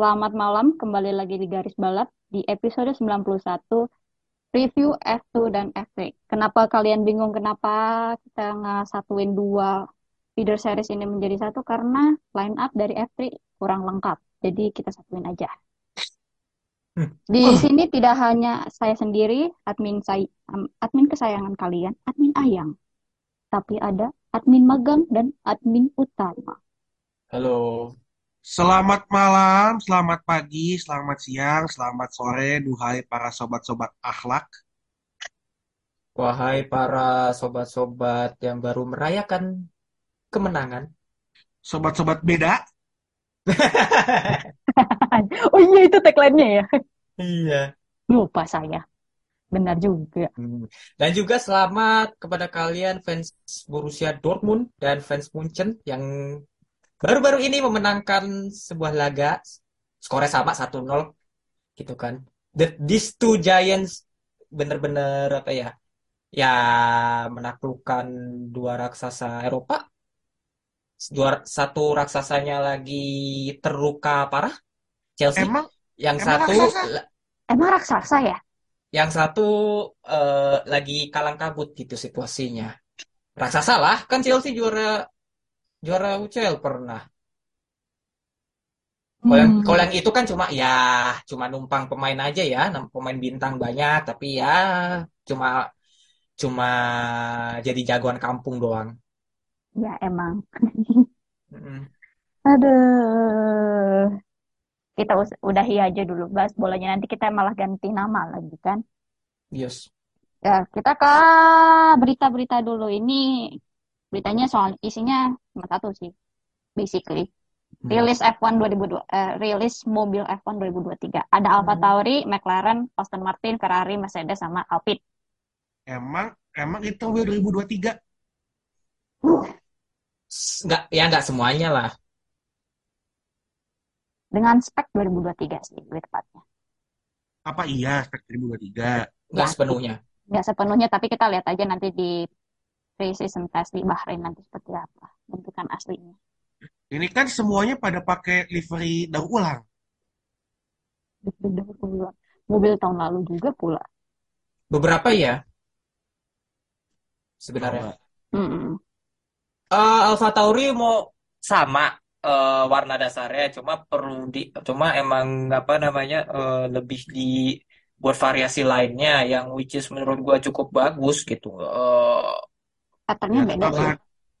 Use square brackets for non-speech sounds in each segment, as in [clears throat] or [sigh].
Selamat malam, kembali lagi di Garis Balap di episode 91 review F2 dan F3. Kenapa kalian bingung kenapa kita ngesatuin dua feeder series ini menjadi satu? Karena line up dari F3 kurang lengkap. Jadi kita satuin aja. Di sini tidak hanya saya sendiri, admin saya, admin kesayangan kalian, admin Ayang. Tapi ada admin magang dan admin utama. Halo. Selamat malam, selamat pagi, selamat siang, selamat sore, duhai para sobat-sobat akhlak. Wahai para sobat-sobat yang baru merayakan kemenangan. Sobat-sobat beda, [laughs] [laughs] Oh iya itu tagline-nya ya. Iya. Lupa saya. Benar juga. Hmm. Dan juga selamat kepada kalian fans Borussia Dortmund dan fans Munchen yang baru-baru ini memenangkan sebuah laga. Skornya sama 1-0 gitu kan. The, these two giants bener-bener apa ya? Ya menaklukkan dua raksasa Eropa. Dua, satu raksasanya lagi terluka parah. Chelsea. emang Yang emang satu raksasa? Emang raksasa ya? yang satu eh, lagi kalang kabut gitu situasinya. Raksasa lah, kan Chelsea juara juara UCL pernah. Kalau yang, Hmm. kalau yang itu kan cuma ya cuma numpang pemain aja ya, pemain bintang banyak, tapi ya cuma cuma jadi jagoan kampung doang. Ya emang. Mm-mm. Aduh. Kita udahi aja dulu bahas bolanya. Nanti kita malah ganti nama lagi kan. Yes. Ya, kita ke berita-berita dulu. Ini beritanya soal isinya cuma satu sih. Basically. Hmm. Rilis F1 2002, eh, rilis mobil F1 2023. Ada Alfa Hmm. Tauri, McLaren, Aston Martin, Ferrari, Mercedes, sama Alpine. Emang emang itu mobil 2023. S- Nggak, ya nggak semuanya lah. Dengan spek 2023 sih, lebih tepatnya. Apa iya spek 2023? Nggak Ya, sepenuhnya. nggak sepenuhnya, tapi kita lihat aja nanti di pre-season test di Bahrain nanti seperti apa bentukan aslinya. Ini kan semuanya pada pakai livery daur ulang. Deg-degan pula. Mobil tahun lalu juga pula. Beberapa ya sebenarnya. Mm-mm. Eh, Alfa Tauri mau sama eh, warna dasarnya, cuma perlu di, cuma emang apa namanya eh, lebih di buat variasi lainnya yang which is menurut gua cukup bagus gitu. Eh, Patternnya Ya, beda sih. ketambahan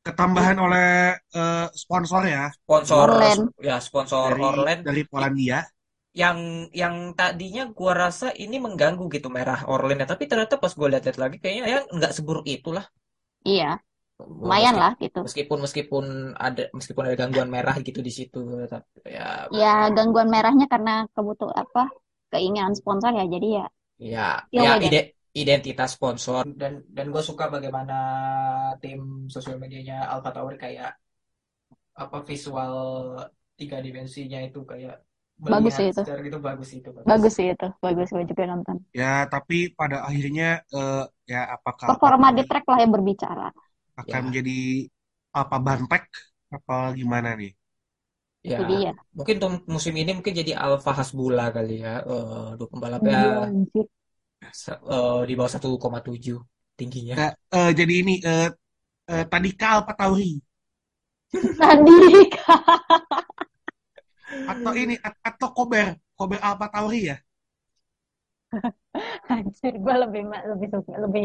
ketambahan oleh eh, sponsor ya sponsor Orlen. ya sponsor dari Orlen dari Polandia. yang yang tadinya gua rasa ini mengganggu gitu merah Orlennya, tapi ternyata pas gua lihat lagi kayaknya ya nggak seburuk itulah. Iya, lumayan Meski- lah gitu. Meskipun meskipun ada meskipun ada gangguan merah gitu di situ, tapi ya Ya gangguan merahnya karena kebutuhan apa keinginan sponsor ya. Jadi ya Ya, Ya, ya ide- identitas sponsor dan dan gue suka bagaimana tim sosial medianya Alpha Tauri kayak apa visual tiga dimensinya itu kayak Bagus sih itu. gitu bagus itu bagus. bagus sih itu, bagus gue juga nonton. Ya, tapi pada akhirnya eh, ya apakah Performa Alfa di track lah yang berbicara. akan Ya. menjadi apa Banpek apa gimana nih? Ya, Itu dia. mungkin untuk musim ini mungkin jadi Alpha Hasbula kali ya. Eh, dua Iya, pembalapnya anjir. Eh, di bawah 1,7 tingginya. Ya, eh, jadi ini eh, eh, tadi Kal Alfa Tauri Tadi atau ini at- atau Kober Kober Alfa Tauri ya? [laughs] anjir gue lebih lebih suka lebih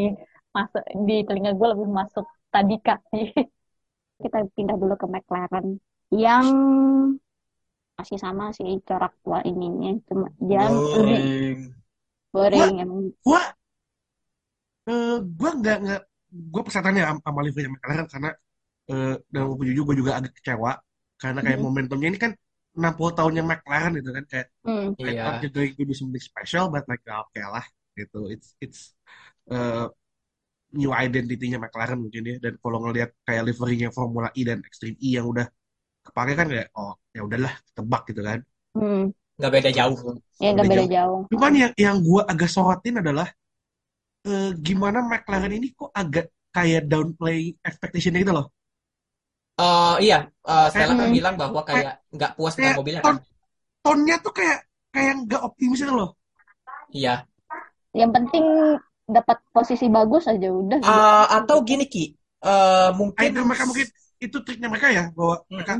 masuk di telinga gue lebih masuk Tadika sih. [laughs] Kita pindah dulu ke McLaren yang masih sama sih corak tua ininya cuma dia lebih Boring. emang Gua, eh, gua nggak nggak, gue persetannya sama sama livery McLaren karena eh, dan gue jujur gue juga agak kecewa karena kayak Hmm. momentumnya ini kan 60 tahunnya McLaren gitu kan kayak Hmm. I Iya. thought you're going to do something special, but like ya oke lah gitu. It's it's uh, new identity-nya McLaren mungkin ya. Dan kalau ngelihat kayak livery-nya Formula E dan Extreme E yang udah kepake kan kayak oh ya udahlah tebak gitu kan. Hmm. Nggak beda jauh. ya nggak beda jauh. jauh Cuman yang yang gue agak sorotin adalah eh, gimana McLaren ini kok agak kayak downplay expectation-nya gitu loh. Eh, iya, eh, Stella kan Hmm. bilang bahwa kayak nggak puas dengan mobilnya ton kan? tonnya tuh kayak kayak nggak optimis itu loh. Iya. yang penting dapat posisi bagus aja udah gitu. Eh, atau gini Ki, eh, mungkin Either mereka mungkin itu triknya mereka ya bahwa mereka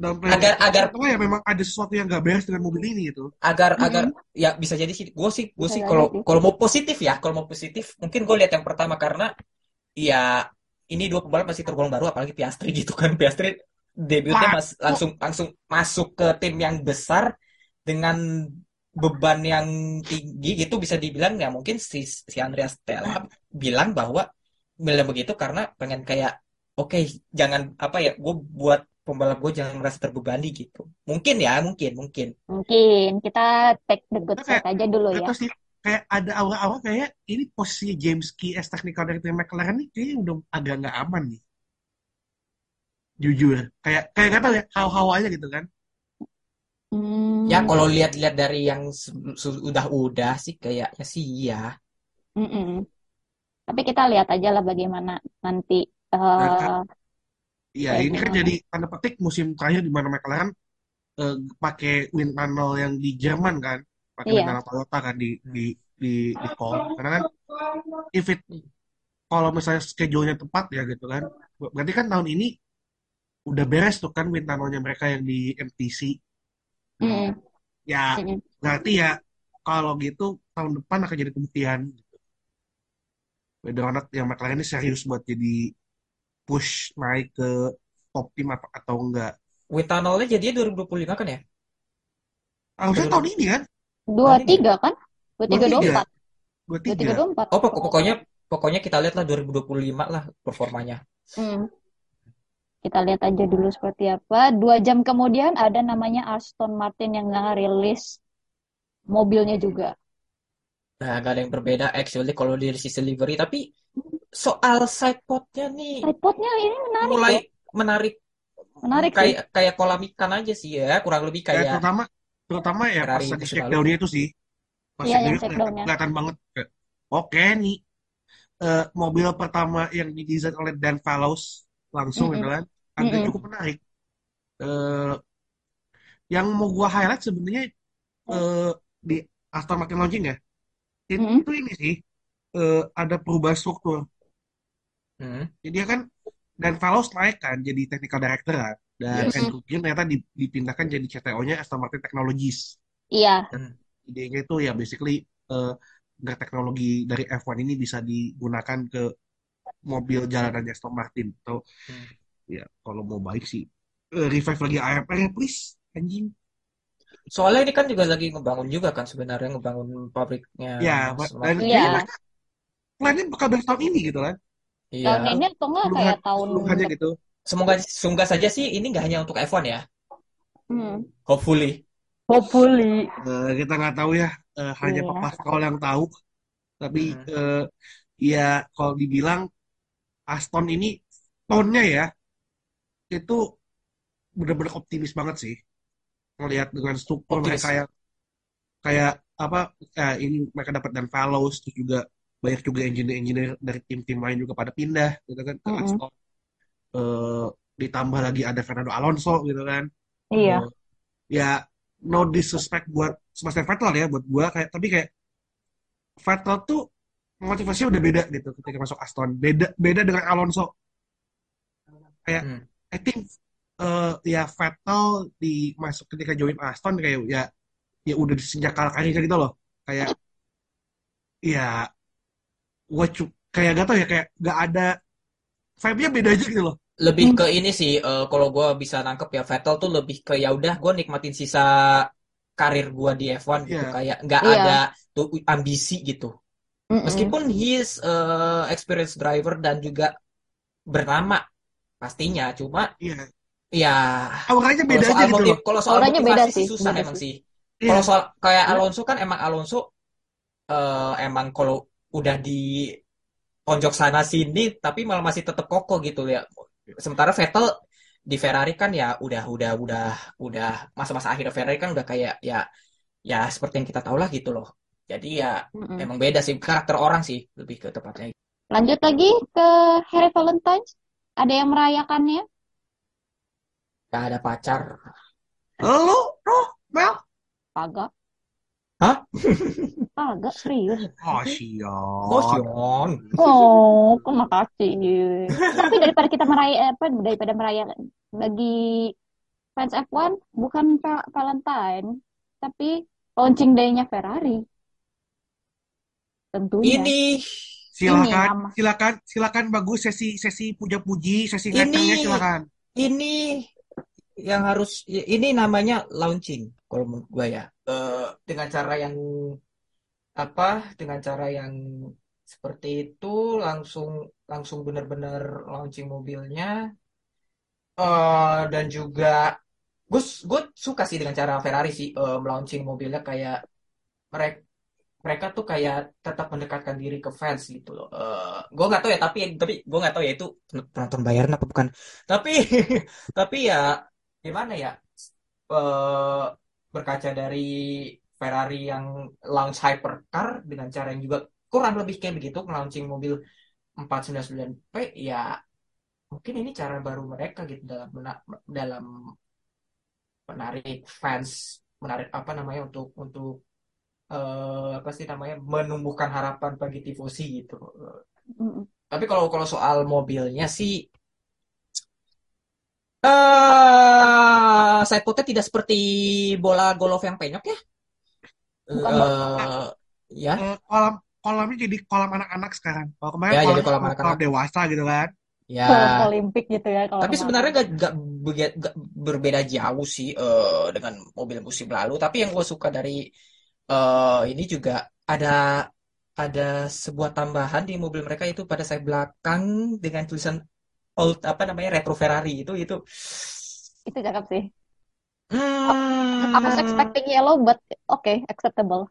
downplay Agar- agar- ya memang ada sesuatu yang nggak beres dengan mobil ini gitu. agar Mhm. agar ya bisa jadi sih gue sih gue sih kalau kalau mau positif ya kalau mau positif mungkin gue lihat yang pertama karena ya ini dua pembalap masih tergolong baru apalagi Piastri [laughs] gitu kan Piastri debutnya mas, langsung langsung masuk ke tim yang besar dengan beban yang tinggi gitu bisa dibilang ya mungkin si si Andreas Stella bilang bahwa bilang begitu karena pengen kayak oke jangan apa ya gue buat pembalap gue jangan merasa terbebani gitu mungkin ya mungkin mungkin mungkin kita take the good side aja dulu ya sih kayak ada aura-aura kayak ini posisi James Key as technical director McLaren nih kayaknya udah agak nggak aman nih. Jujur, kayak kayak nggak tahu ya, hawa-hawa aja gitu kan. Hmm. Ya kalau lihat-lihat dari yang sudah-udah sih kayaknya sih ya. Mm-mm. Tapi kita lihat aja lah bagaimana nanti eh, Nah, Iya, ini kan jadi tanda petik musim terakhir di mana McLaren eh, pakai wind tunnel yang di Jerman kan, pakai wind Iya. tunnel Toyota kan di di di di call. Karena kan if it kalau misalnya schedule-nya tepat ya gitu kan, berarti kan tahun ini udah beres tuh kan wind tunnel-nya mereka yang di MTC. mm-mm. Ya Mm-mm. berarti ya kalau gitu tahun depan akan jadi pembuktian. Whether or not yang McLaren ini serius buat jadi push naik ke top tim apa atau enggak. Wind tunnel-nya jadinya 2025 kan ya? Harusnya Belum. tahun ini kan? dua Tahun ini tiga kan dua tiga dua empat Dua dua tiga tiga. dua empat Oh, pok- pokoknya pokoknya kita lihat lah 2025 lah performanya. Hmm. Kita lihat aja dulu seperti apa. Dua jam kemudian ada namanya Aston Martin yang nggak rilis mobilnya juga. Nah, gak ada yang berbeda actually kalau dari sisi livery. Tapi soal sidepodnya nih Tripodnya ini menarik mulai loh. menarik. Menarik sih. Kayak kayak kolam ikan aja sih ya, kurang lebih Ya, kayak terutama terutama ya pas lagi shakedown-nya itu sih. Pas Iya, yang kelihatan, kelihatan banget. Kayak, Oke nih, eh, mobil pertama yang didesain oleh Dan Fallows langsung Mm-mm. gitu kan, agak Mm-mm. cukup menarik. Eh, yang mau gua highlight sebenarnya eh, di Aston Martin launching ya, itu Mm-mm. ini sih eh, ada perubahan struktur. Hmm. Jadi dia kan Dan Fallows naik kan jadi technical director kan. Dan Yes. Andrew Green ternyata di- dipindahkan jadi CTO-nya Aston Martin Technologies. Iya. Idenya itu ya basically eh, agar teknologi dari F1 ini bisa digunakan ke mobil jalanan Aston Martin. Atau Hmm. ya kalau mau baik sih eh, revive lagi AMR ya please anjing. Soalnya ini kan juga lagi ngebangun juga kan sebenarnya ngebangun pabriknya Ya, dan. Iya. kayaknya mereka plannya bakal beres tahun ini gitu kan. Iya. Tahun ini atau enggak kayak tahun puluhannya gitu. Semoga semoga saja sih ini nggak hanya untuk F1 ya. Hmm. Hopefully. Hopefully. Eh, kita nggak tahu ya, eh, hanya Iya. Pak Pascal yang tahu. Tapi Mhm. eh, ya kalau dibilang Aston ini tone-nya ya itu benar-benar optimis banget sih. Ngelihat dengan struktur Optimis. mereka yang kayak apa eh, ini mereka dapat dan Fallows terus juga banyak juga engineer-engineer dari tim-tim lain juga pada pindah gitu kan ke Mm-mm. Aston. Eh, ditambah lagi ada Fernando Alonso gitu kan. Iya. Eh, ya no disrespect buat Sebastian Vettel ya buat gua kayak tapi kayak Vettel tuh motivasinya udah beda gitu ketika masuk Aston beda beda dengan Alonso kayak Hmm. I think eh, ya Vettel di masuk ketika join Aston kayak ya ya udah di sejak kalah karirnya gitu loh kayak ya gua cu kayak gak tau ya kayak gak ada vibe-nya beda aja gitu loh lebih Hmm. ke ini sih eh, kalau gue bisa nangkep ya Vettel tuh lebih ke ya udah gue nikmatin sisa karir gue di F1 gitu Iya. kayak nggak Iya. ada tuh ambisi gitu Mm-mm. meskipun he is eh, experienced driver dan juga bernama pastinya cuma Iya. ya Auranya kalau beda aja soal gitu motiv loh. kalau soal Auranya beda motivasi sih susah beda emang sih. sih Iya. kalau soal kayak Iya. Alonso kan emang Alonso eh, emang kalau udah di pojok sana sini tapi malah masih tetap kokoh gitu ya sementara Vettel di Ferrari kan ya udah udah udah udah masa-masa akhir Ferrari kan udah kayak ya ya seperti yang kita tahu lah gitu loh jadi ya Mm-mm. emang beda sih karakter orang sih lebih ke tepatnya Lanjut lagi ke Hari Valentine's. Ada yang merayakannya? gak ada pacar Lu, lu, Mel? Kagak. Hah? [laughs] Kagak, serius. Oh, Sion. oh Sion Oh, terima kasih. Tapi daripada kita meraya apa daripada merayakan bagi fans F1 bukan Val- Valentine, tapi launching day-nya Ferrari. Tentunya. ini Silakan, Ini silakan, silakan bagus sesi sesi puja-puji, sesi Ini- silakan. ini yang harus ini namanya launching kalau menurut gue ya Eh, dengan cara yang apa dengan cara yang seperti itu langsung langsung benar-benar launching mobilnya Eh, dan juga gue gue suka sih dengan cara Ferrari sih eh, melaunching mobilnya kayak mereka mereka tuh kayak tetap mendekatkan diri ke fans gitu loh. Eh, gue nggak tahu ya tapi tapi gue nggak tahu ya itu penonton bayaran apa bukan. Tapi [laughs] tapi ya gimana ya eh, berkaca dari Ferrari yang launch hypercar dengan cara yang juga kurang lebih kayak begitu launching mobil 499P ya mungkin ini cara baru mereka gitu dalam dalam menarik fans menarik apa namanya untuk untuk eh, apa sih namanya menumbuhkan harapan bagi tifosi gitu. Mm-mm. Tapi kalau kalau soal mobilnya sih eh sidepodnya tidak seperti bola golf yang penyok ya. Bukan, Eh, ya, Eh, kolam kolamnya jadi kolam anak-anak sekarang. Kalau kemarin Ya, jadi kolamnya kolam kolam, anak-anak. dewasa gitu kan. ya. Olimpik gitu ya kalau Tapi sebenarnya gak, gak, bege- gak berbeda jauh sih eh, dengan mobil musim lalu. Tapi yang gue suka dari eh, ini juga ada ada sebuah tambahan di mobil mereka itu pada sayap belakang dengan tulisan old apa namanya retro Ferrari itu itu. itu cakep sih. Hmm, I was expecting yellow but okay, acceptable.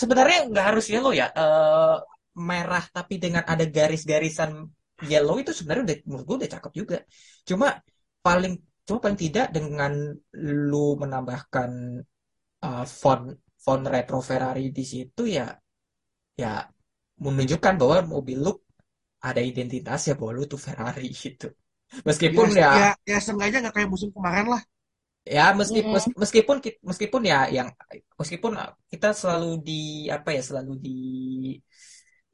sebenarnya nggak harus yellow ya. Eh, merah tapi dengan ada garis-garisan yellow itu sebenarnya udah menurut gue udah cakep juga. Cuma paling cuma paling tidak dengan lu menambahkan uh, font font retro Ferrari di situ ya ya menunjukkan bahwa mobil lu ada identitasnya bahwa lu tuh Ferrari [laughs] gitu. Meskipun ya, ya ya, ya seenggaknya nggak kayak musim kemarin lah. Ya meski- Mm. mes- meskipun ki- meskipun ya yang meskipun kita selalu di apa ya selalu di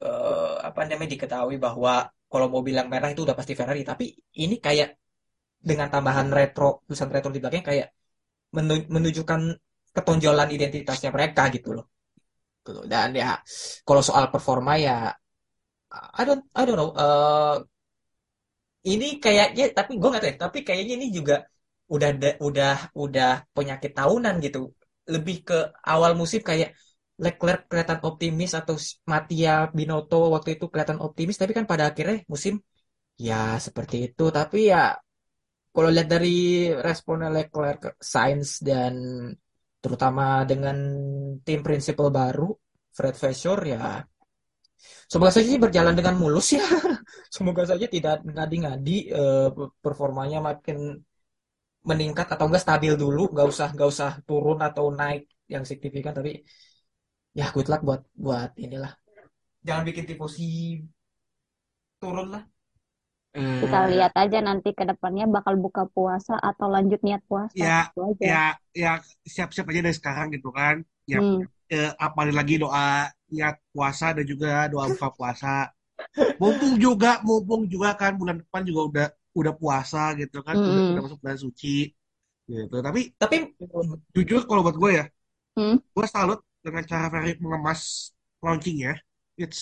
eh, apa namanya diketahui bahwa kalau mobil yang merah itu udah pasti Ferrari tapi ini kayak dengan tambahan retro tulisan retro di belakangnya kayak menu- menunjukkan ketonjolan identitasnya mereka gitu loh Gitu. dan ya kalau soal performa ya I don't I don't know eh, ini kayaknya tapi gue nggak tahu ya, tapi kayaknya ini juga udah da- udah udah penyakit tahunan gitu. Lebih ke awal musim kayak Leclerc kelihatan optimis atau Mattia Binotto waktu itu kelihatan optimis tapi kan pada akhirnya musim ya seperti itu. Tapi ya kalau lihat dari responnya Leclerc Sainz dan terutama dengan tim prinsipal baru Fred Vasseur ya semoga saja berjalan dengan mulus ya. [laughs] Semoga saja tidak ngadi-ngadi eh, performanya makin meningkat atau enggak stabil dulu nggak usah nggak usah turun atau naik yang signifikan tapi ya good luck buat buat inilah jangan bikin tifosi turun lah Kita Eh, lihat aja nanti ke depannya bakal buka puasa atau lanjut niat puasa. Ya, aja. ya, ya siap-siap aja dari sekarang gitu kan. Ya, Hmm. eh, apalagi lagi doa niat puasa dan juga doa buka puasa. [laughs] Mumpung juga, mumpung juga kan bulan depan juga udah udah puasa gitu kan, udah, Mm-mm. udah masuk bulan suci gitu. Tapi tapi jujur kalau buat gue ya, Hmm. gue salut dengan cara Ferrari mengemas launchingnya. It's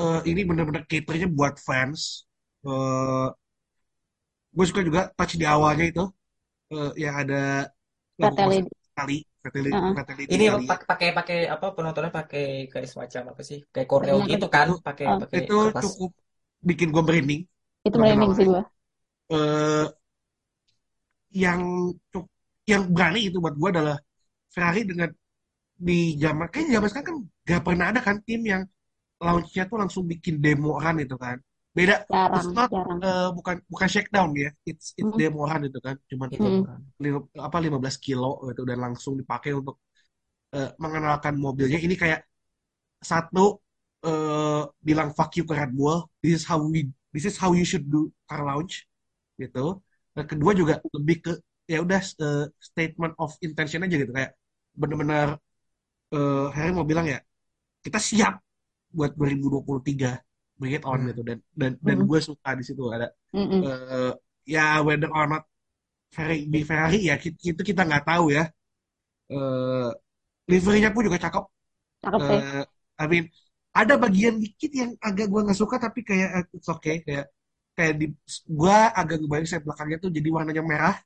eh, ini bener-bener caternya buat fans. Eh, gue suka juga touch di awalnya itu eh, yang ada kali Heeh. fatality Ini pakai pakai apa penontonnya pakai kayak semacam apa sih? Kayak koreo gitu kan, pakai Oh. pakai itu kertas. cukup bikin gue merinding Itu merinding sih gue. eh yang yang berani itu buat gue adalah Ferrari dengan di zaman kayaknya zaman sekarang kan gak pernah ada kan tim yang launchnya tuh langsung bikin demo run itu kan beda Jarang, it's not jarang. eh, bukan bukan shakedown ya it's it's Mm. demo run itu kan cuman. Mm. lima- apa 15 kilo gitu dan langsung dipakai untuk eh, mengenalkan mobilnya ini kayak satu eh, bilang fuck you ke Red Bull this is how we this is how you should do car launch gitu dan kedua juga lebih ke ya udah eh, statement of intention aja gitu kayak bener-bener eh Harry mau bilang ya kita siap buat 2023 bring it on Hmm. gitu dan dan dan Hmm. gue suka di situ ada Mm-mm. eh, ya whether or not Ferrari di Ferrari ya itu kita nggak tahu ya eh liverynya pun juga cakep Cakep sih. I mean ada bagian dikit yang agak gue nggak suka tapi kayak eh, it's okay kayak kayak di gue agak ngebayang saya belakangnya tuh jadi warnanya merah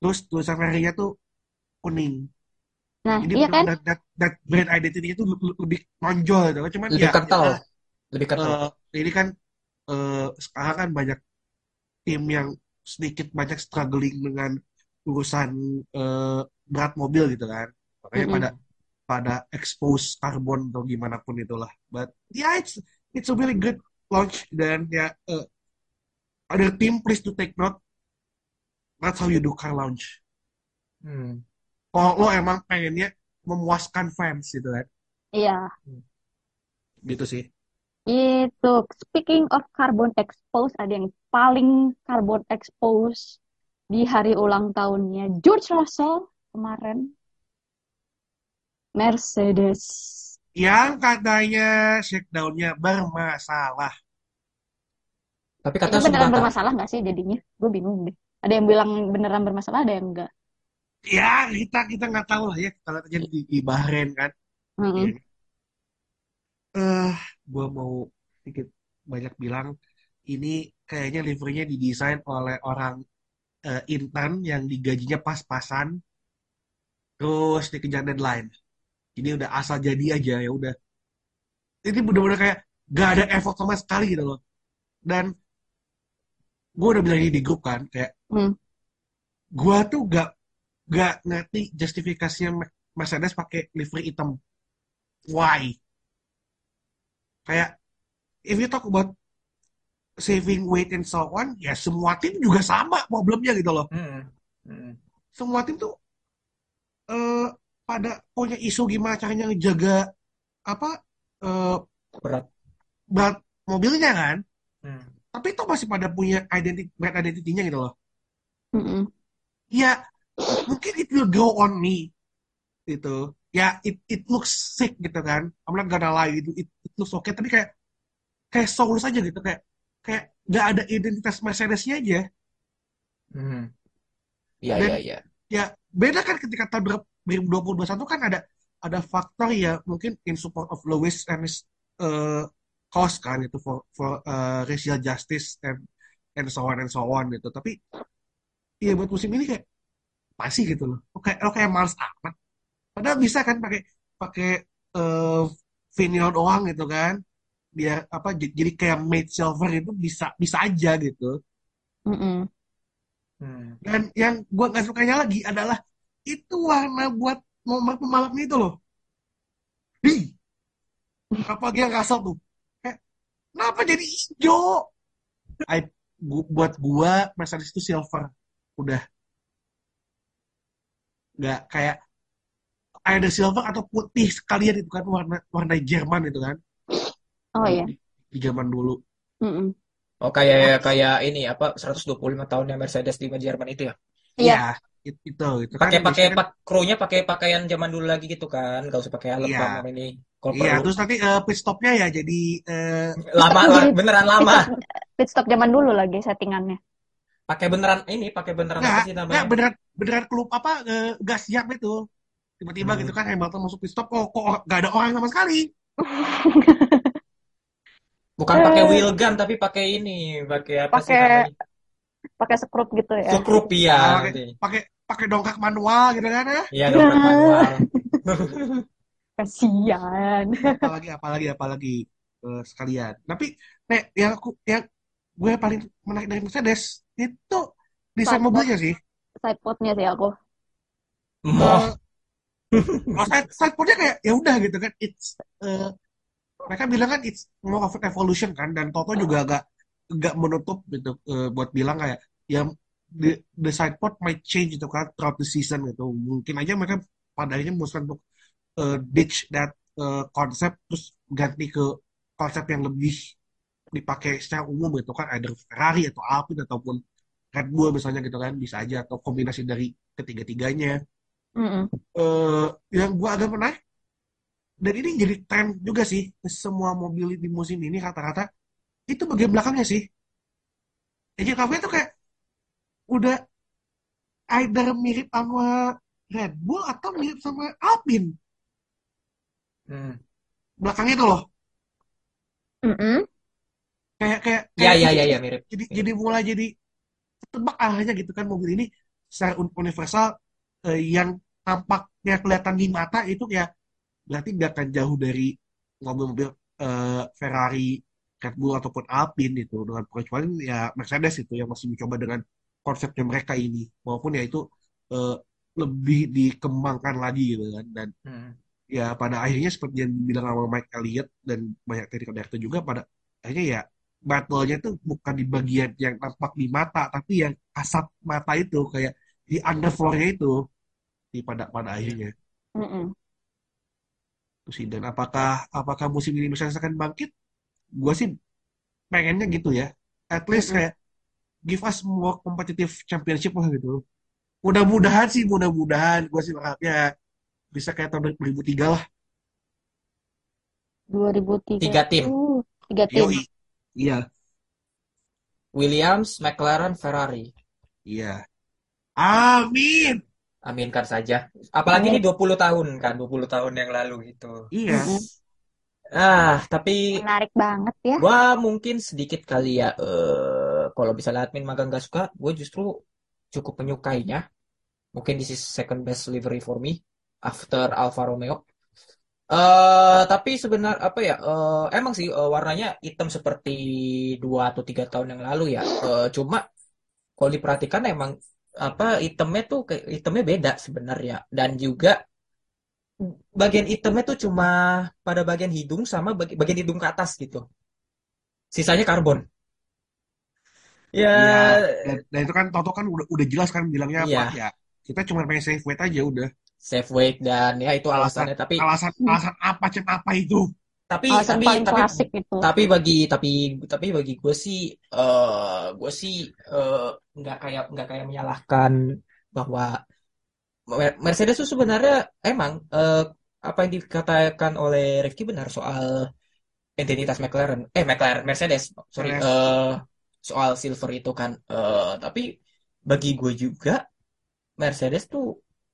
terus tulisan Ferrari-nya tuh kuning Nah, jadi iya kan? benar-benar that, that brand identity-nya tuh le- le- lebih menonjol gitu cuman Lebih ya kental, ya, lebih kental. eh, ini kan eh, sekarang kan banyak tim yang sedikit banyak struggling dengan urusan eh, berat mobil gitu kan makanya Mm-mm. pada pada expose karbon atau gimana pun itulah but yeah it's it's a really good launch dan ya eh, other team please to take note that's how you do car launch Hmm. kalau lo emang pengennya memuaskan fans gitu kan Iya. gitu sih Itu speaking of carbon expose, ada yang paling carbon expose di hari ulang tahunnya George Russell kemarin. Mercedes. yang katanya shakedownnya bermasalah Tapi Itu katanya beneran bermasalah nggak sih jadinya? Gue bingung deh. Ada yang bilang beneran bermasalah, ada yang enggak. ya kita kita nggak tahu lah ya kalau terjadi di, di Bahrain kan Mm-mm. Iya. eh gue mau sedikit banyak bilang ini kayaknya liverynya didesain oleh orang eh, intern yang digajinya pas-pasan terus dikejar deadline jadi udah asal jadi aja ya udah ini bener-bener kayak gak ada effort sama sekali gitu loh dan gue udah bilang ini di grup kan kayak Hmm. gue tuh gak gak ngerti justifikasinya Me- Mercedes pakai livery hitam why kayak if you talk about saving weight and so on ya semua tim juga sama problemnya gitu loh Hmm. Hmm. semua tim tuh eh pada punya isu gimana caranya ngejaga apa eh Berat. berat mobilnya kan Hmm. tapi itu masih pada punya identity brand identity-nya gitu loh Mm-mm. ya mungkin it will grow on me gitu ya it it looks sick gitu kan I'm not gonna lie gitu it, it looks okay tapi kayak kayak soulless aja gitu kayak kayak nggak ada identitas Mercedesnya aja Hmm. Iya, Dan- iya, iya. ya beda kan ketika tahun 2021 kan ada ada faktor ya mungkin in support of Lewis and his uh, cause kan itu for for uh, racial justice and and so on and so on gitu. Tapi ya buat musim ini kayak pasti gitu loh. Lo kayak lo kayak males amat. Padahal bisa kan pakai pakai uh, vinyl doang gitu kan. Biar apa jadi kayak matte silver itu bisa bisa aja gitu. Mm-mm. Hmm. Dan yang gue nggak sukanya lagi adalah itu warna buat nomor pembalapnya itu loh. Di, apa dia ngasal tuh? Kayak, kenapa jadi hijau? I, gu- buat gua Mercedes itu silver, udah nggak kayak ada silver atau putih sekalian itu kan warna warna Jerman itu kan Oh iya. di, di zaman dulu. Mm-mm. Oh kayak kayak ini apa 125 tahunnya Mercedes di Jerman itu ya? Iya. Ya, it- itu itu kan Pakai pakai biasanya kan- pak krunya pakai pakaian zaman dulu lagi gitu kan, gak usah pakai helm Iya. ini. Kalau Iya, perlu terus nanti eh, pit stopnya ya jadi eh, lama lah, Jadi- beneran Pit lama. stop, pit stop zaman dulu lagi settingannya. Pakai beneran ini, pakai beneran Nggak, apa sih nggak namanya? beneran beneran klub apa eh, nggak siap itu tiba-tiba Hmm. gitu kan Hamilton masuk pit stop oh kok nggak ada orang sama sekali Bukan pakai wheel gun tapi pakai ini, pakai apa sih Pakai- namanya? Pakai skrup gitu ya. Sukrup Ah, ya. pakai pakai pakai dongkrak manual gitu kan ya. Iya, dompet manual. [laughs] Kasian. Apalagi apalagi apalagi eh, sekalian. Tapi nek yang aku yang gue paling menarik dari Mercedes itu desain mobilnya sih. Sidepodnya sih aku. Moh. Oh, side, sidepodnya kayak ya udah gitu kan. It's eh, mereka bilang kan it's more of an evolution kan dan Toto juga agak agak menutup gitu eh, buat bilang kayak ya the, the sidepod might change gitu kan throughout the season gitu. Mungkin aja mereka pada akhirnya memutuskan untuk eh, ditch that eh, konsep terus ganti ke konsep yang lebih dipakai secara umum gitu kan either Ferrari atau Alpine ataupun Red Bull misalnya gitu kan bisa aja atau kombinasi dari ketiga-tiganya Mm-mm. eh yang gua agak menarik dan ini jadi tren juga sih semua mobil di musim ini rata-rata itu bagian belakangnya sih engine covernya tuh kayak udah either mirip sama Red Bull atau mirip sama Alpine Hmm. belakangnya tuh loh Mm-mm. kayak kayak Ya, kayak ya, jadi ya, ya, mirip. jadi jadi mulai jadi tebak arahnya gitu kan mobil ini secara un- universal eh, yang tampaknya kelihatan di mata itu ya berarti nggak akan jauh dari mobil-mobil eh, Ferrari, Red Bull ataupun Alpine itu dengan kecuali ya Mercedes itu yang masih mencoba dengan konsepnya mereka ini maupun ya itu eh, lebih dikembangkan lagi gitu kan dan Hmm. ya pada akhirnya seperti yang dibilang sama Mike Elliott dan banyak technical director juga pada akhirnya ya battle-nya tuh bukan di bagian yang tampak di mata tapi yang kasat mata itu kayak di underfloor-nya itu di pada pada akhirnya Mm-mm. Itu sih dan apakah apakah musim ini Mercedes akan bangkit gue sih pengennya gitu ya at least kayak give us more competitive championship lah gitu mudah-mudahan sih mudah-mudahan gue sih berharapnya bisa kayak tahun 2003 lah 2003 Tiga tim. Uh, tiga tim. Yoi. iya Williams, McLaren, Ferrari. iya amin Aminkan saja. Apalagi ini 20 tahun kan, 20 tahun yang lalu gitu. iya. Ah, tapi Menarik banget ya. gua mungkin sedikit kali ya eh kalau misalnya admin magang gak suka, gue justru cukup menyukainya. Mungkin this is second best livery for me after Alfa Romeo. Eh tapi sebenar apa ya? eh, emang sih eh, warnanya hitam seperti dua atau tiga tahun yang lalu ya. Eh, cuma kalau diperhatikan emang apa hitamnya tuh hitamnya beda sebenarnya dan juga bagian hitamnya tuh cuma pada bagian hidung sama bagi- bagian hidung ke atas gitu. Sisanya karbon. Ya, Iya, dan, dan itu kan Toto kan udah udah jelas kan bilangnya apa Iya. ya kita cuma pengen save weight aja udah safe weight dan ya itu alasan alasannya. Tapi alasan alasan apa cem apa itu tapi Alasan tapi tapi klasik itu. tapi bagi tapi tapi bagi gue sih eh gue sih eh, nggak kayak nggak kayak menyalahkan bahwa Mercedes itu sebenarnya emang eh, apa yang dikatakan oleh Rifki benar soal identitas McLaren. Eh McLaren Mercedes sorry Mercedes. eh, soal silver itu kan. Eh, tapi bagi gue juga Mercedes tuh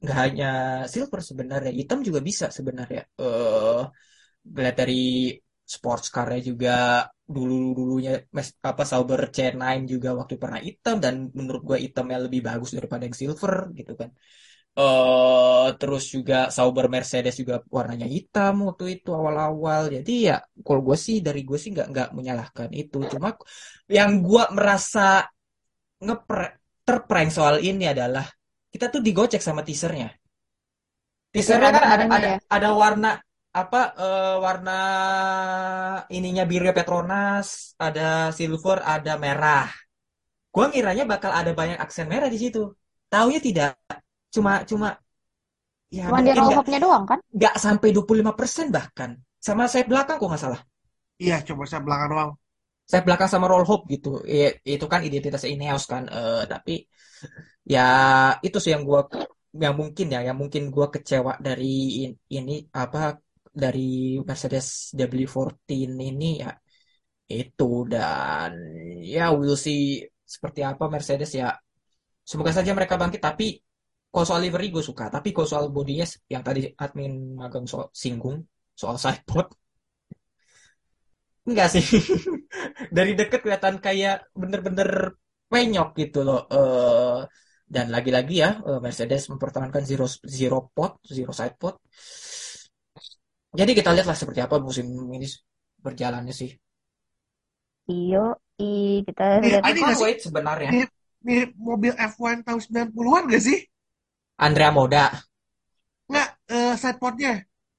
nggak hanya silver sebenarnya hitam juga bisa sebenarnya. Eh lihat dari sports car-nya juga dulu dulunya apa Sauber C9 juga waktu pernah hitam dan menurut gue hitamnya lebih bagus daripada yang silver gitu kan eh terus juga Sauber Mercedes juga warnanya hitam waktu itu awal-awal. Jadi ya kalau gue sih dari gue sih nggak nggak menyalahkan itu. Cuma yang gue merasa ngepre terprank soal ini adalah kita tuh digocek sama teasernya. Teasernya kan ada warna-warnanya ada ya. ada warna apa eh, warna ininya biru Petronas ada silver ada merah. Gue ngiranya bakal ada banyak aksen merah di situ. Taunya tidak cuma cuma ya Cuma di roll doang kan? nggak sampai 25% bahkan. Sama sayap belakang kok nggak salah. Iya coba saya belakang doang. Sayap belakang sama roll hop gitu. I- itu kan identitas Ineos kan. Eh, tapi ya itu sih yang gua yang mungkin ya yang mungkin gua kecewa dari in- ini apa dari Mercedes W14 ini ya. Itu dan ya we'll see seperti apa Mercedes ya. Semoga saja mereka bangkit tapi kalau soal livery gue suka tapi kalau soal bodinya yang tadi admin magang soal singgung soal sidepod enggak sih [laughs] dari deket kelihatan kayak bener-bener penyok gitu loh. Eh, dan lagi-lagi ya eh, Mercedes mempertahankan zero zero pot, zero side pot. Jadi kita lihatlah seperti apa musim ini berjalannya sih. Iyo, i kita lihat Ini sih? Sebenarnya. Mirip, mirip mobil F1 tahun 90-an gak sih? Andrea Moda, Nggak, eh sidepodnya.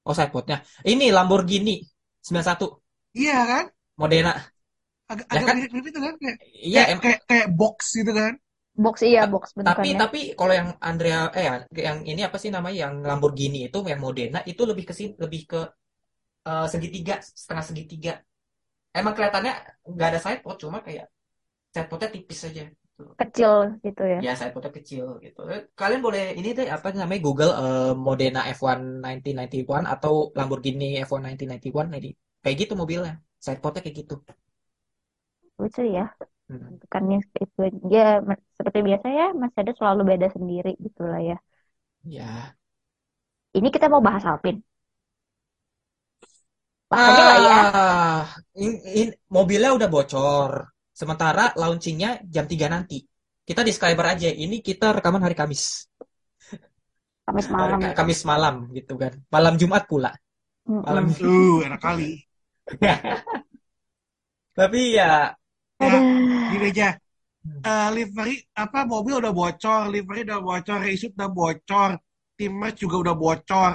oh sidepodnya. Ini Lamborghini 91 Iya kan? Modena. Agak, Ya agak kan? mirip-mirip itu kan? Kayak, Iya, kayak, em- kayak, kayak box gitu kan? box iya box tapi bentukannya. tapi kalau yang Andrea eh yang ini apa sih namanya yang Lamborghini itu yang Modena itu lebih ke lebih ke eh, segitiga setengah segitiga. Emang kelihatannya nggak ada sidepod cuma kayak sidepodnya tipis aja. Kecil gitu ya. Ya sidepodnya kecil gitu. Eh, Kalian boleh ini deh apa namanya Google eh, Modena F1 1991 atau Lamborghini F1 1991 jadi kayak gitu mobilnya. Sidepodnya kayak gitu. Lucu ya. Hmm. Bentukannya itu ya seperti biasa ya Mercedes selalu beda sendiri gitu lah ya. Ya. Ini kita mau bahas Alpine. Bahas aja lah ya. Ah, in- in- mobilnya udah bocor. Sementara launchingnya jam 3 nanti. Kita disclaimer aja, ini kita rekaman hari Kamis. Kamis malam. Hari- Kamis malam gitu kan. Malam Jumat pula. Malam. Uh, enak kali. [laughs] Tapi ya Ya, gini aja. Eh, livery, apa, mobil udah bocor, livery udah bocor, race suit udah bocor, tim merch juga udah bocor.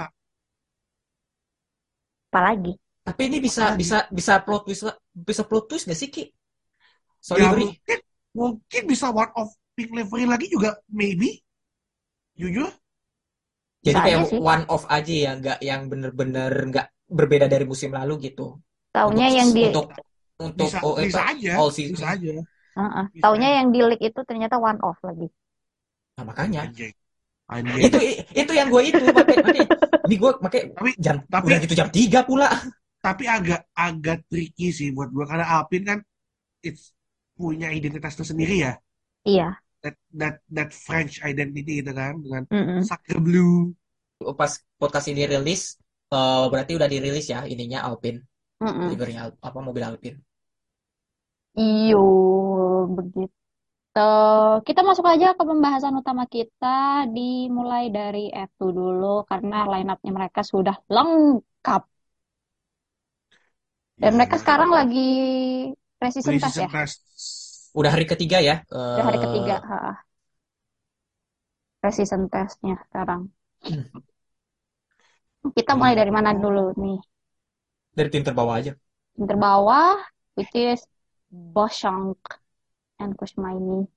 Apalagi? tapi ini bisa Apalagi? bisa bisa plot twist bisa plot twist gak sih Ki? Soal Ya mungkin, mungkin bisa one of pink livery lagi juga, maybe. Jujur. Jadi Bisa kayak sih. one off aja ya, nggak yang bener-bener nggak berbeda dari musim lalu gitu. Taunya Untuk yang di untuk untuk Bisa, oh, bisa apa, aja, all season. bisa aja. Heeh. Bisa Taunya aja. yang di leak itu ternyata one off lagi. Nah, makanya Anjing. Anjing. itu itu yang gue itu makanya, ini gue makanya Tapi, jam tapi, udah gitu jam 3 pula tapi agak, agak tricky sih buat gua karena Alpine kan, it's punya identitas tersendiri ya. Iya. That, that, that French identity gitu kan, dengan Mm-mm. sacre bleu. pas podcast ini rilis eh, berarti udah dirilis ya ininya Alpine Mm-mm. liverynya Al- apa mobil Alpine Iyo, begitu. Kita masuk aja ke pembahasan utama kita, dimulai dari F2 dulu, karena line up-nya mereka sudah lengkap. Dan Ya, mereka sekarang lagi pre-season test pre-season ya, test. udah hari ketiga ya udah hari eh, ketiga. ha. Pre-season testnya sekarang. Hmm. Kita mulai dari mana dulu nih? dari tim terbawah aja Yang terbawah, which is Boschank and Kusmaini.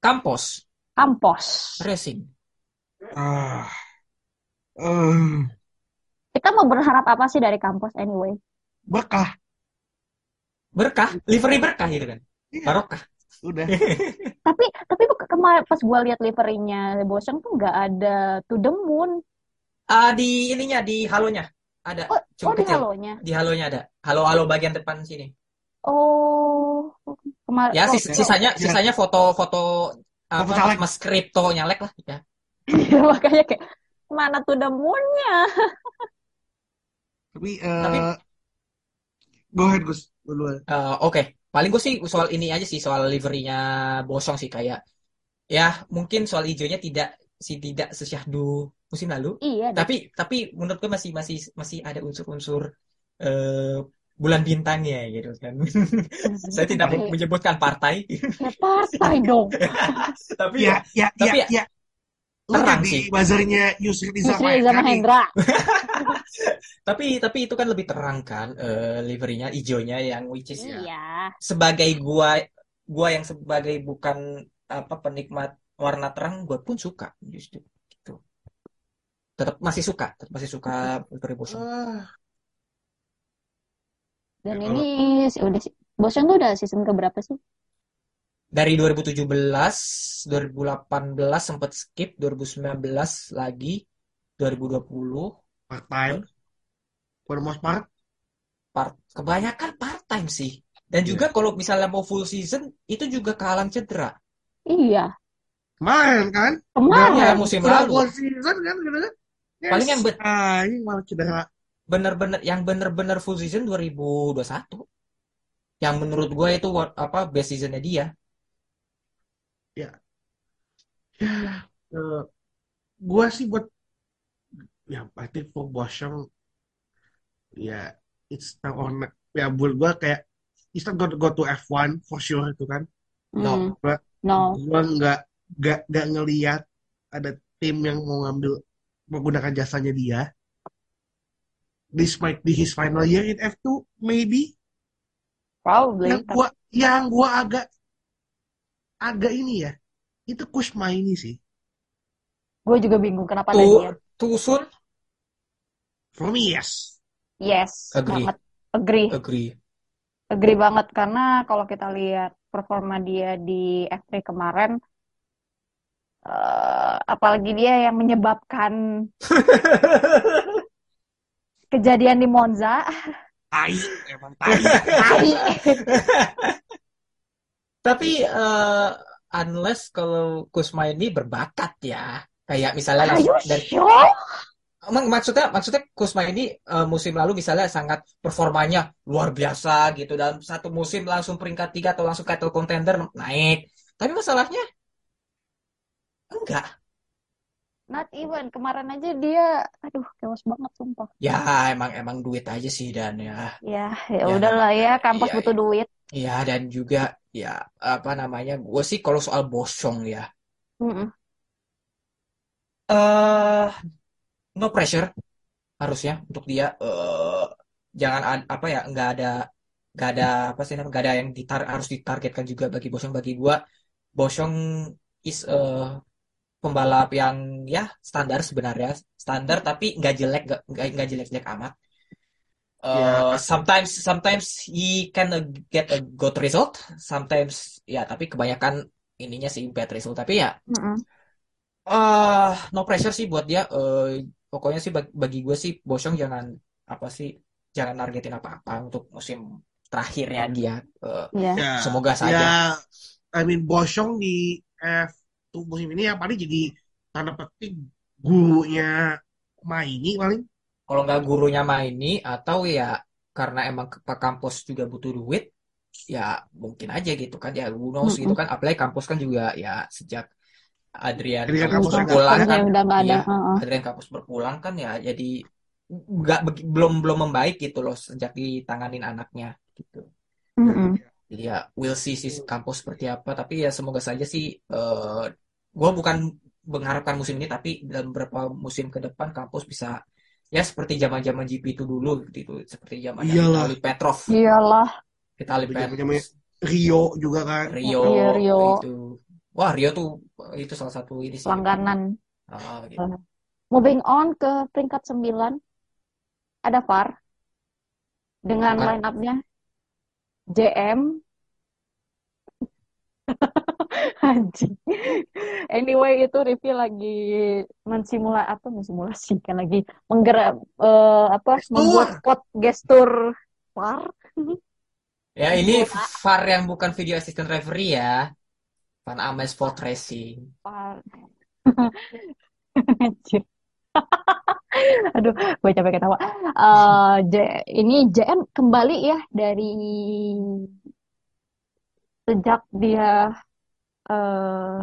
Campos Campos. Racing Ah. Eh, Kita mau berharap apa sih dari Campos anyway? berkah. Berkah livery berkah gitu kan Iya, barokah udah. [laughs] Tapi tapi kemarin pas gue lihat liverinya Boschank tuh nggak ada to the moon. Ah, di ininya di halonya ada Oh, cuma oh di kecil halonya. di halonya ada halo halo bagian depan sini Oh, kemarin. ya oh, sis- sisanya Ya. sisanya foto-foto apa Foto caleg. mas kripto nyalek lah ya makanya kayak mana to the moon-nya? Tapi, eh, Tapi- go ahead Gus duluan. Eh, Oke, paling gue sih soal ini aja sih soal liverynya Bosong sih kayak ya mungkin soal hijaunya tidak si tidak sesyahdu musim lalu, Iya, deh. tapi tapi menurut gue masih masih masih ada unsur-unsur eh, bulan bintangnya gitu kan. [laughs] Saya tidak mau Oke. menyebutkan partai, Ya partai dong. [laughs] tapi Ya, ya, tapi ya, ya. Lu terang sih. buzzernya Yusri Iza Yusri Iza Mahendra. [laughs] tapi tapi itu kan lebih terang kan eh, liverynya hijaunya yang which is ya Iya. sebagai gua gua yang sebagai bukan apa penikmat warna terang gua pun suka justru gitu tetap masih suka tetap masih suka livery Bosong Ah, Dan Ya, ini sih udah tuh udah season keberapa sih? dari 2017 2018 sempat skip 2019 lagi 2020 part time. For the most part. part kebanyakan part time sih dan Iya. juga kalau misalnya mau full season itu juga kehalang cedera Iya. Kemarin kan? Kemarin. Iya, musim lalu. full season kan? Gitu kan? Yes. Paling yang bet- Ah, ini malah cedera. bener-bener yang bener-bener full season 2021 yang menurut gue itu what- apa best seasonnya dia ya ya eh, gua sih buat ya I think for Boshong ya it's not on ya buat gua kayak it's not gonna go to F1 for sure itu kan Hmm, No. gua no. gua nggak nggak nggak ngelihat ada tim yang mau ngambil menggunakan jasanya dia this might be his final year in F2 maybe Probably. yang gua yang gua agak agak ini ya itu Kusma ini sih Gue juga bingung kenapa ada Too, dia. soon? For me yes Yes, Agree. banget. Agree. Agree. Agree banget karena kalau kita lihat performa dia di F3 kemarin eh, apalagi dia yang menyebabkan [laughs] kejadian di Monza. tai emang tai Tai. Tapi eh, unless kalau Kusma ini berbakat ya, kayak misalnya Are you dari sure? Emang maksudnya maksudnya Kusma ini eh, musim lalu misalnya sangat performanya luar biasa gitu dalam satu musim langsung peringkat tiga atau langsung title contender naik. Tapi masalahnya enggak. Not even. Kemarin aja dia, aduh, chaos banget sumpah. Ya emang emang duit aja sih dan ya Ya, ya Ya, udahlah ya, kampus iya, butuh duit. ya dan juga ya apa namanya gue sih kalau soal Bosong ya Mm-mm. eh no pressure harusnya untuk dia eh jangan ad- apa ya nggak ada nggak ada apa sih nggak ada yang ditar harus ditargetkan juga bagi Bosong bagi gua Bosong is eh pembalap yang ya standar sebenarnya. Standar tapi nggak jelek nggak nggak nggak jelek-jelek amat. Ya, Eh, sometimes sometimes he can uh, get a good result. Sometimes ya tapi kebanyakan ininya sih bad result. Tapi ya Mm-mm. eh no pressure sih buat dia. Eh pokoknya sih bagi, bagi gue sih Bosong jangan apa sih jangan nargetin apa-apa untuk musim terakhirnya dia Eh, Ya. ya semoga ya saja I mean Bosyong di F2 musim ini yang paling jadi tanda petik gurunya Maini paling kalau nggak gurunya maini atau ya karena emang ke Pak kampus juga butuh duit ya mungkin aja gitu kan ya who knows gitu Mm-mm. kan apalagi kampus kan juga ya sejak Adrian Adrian Kampus Kampus berpulang kan udah nggak ada. Heeh. Adrian Kampus berpulang kan ya jadi nggak belum belum membaik gitu loh sejak ditanganin anaknya gitu Mm-mm. Jadi ya we'll see sih kampus seperti apa. Tapi ya semoga saja sih eh gue bukan mengharapkan musim ini tapi dalam beberapa musim ke depan kampus bisa ya seperti zaman-zaman GP itu dulu gitu. Seperti Iyalah. Vitaly Petrov, Iyalah. Zaman-zamannya Petrov, Rio juga kan Rio, Iya, Rio. itu. Wah, Rio tuh itu salah satu ini sih. Langganan. Ah, gitu. Moving on ke peringkat 9. Ada VAR. Dengan line up-nya JM. [laughs] Anjing. Anyway, itu Rivi lagi mensimulasi apa mensimulasikan lagi menggerak eh, apa membuat spot gestur VAR. Ya ini. VAR yang bukan video assistant referee ya. Van Ames Sport Racing. [laughs] Aduh, gue capek ketawa. Eh, J- ini JM kembali ya dari sejak dia eh,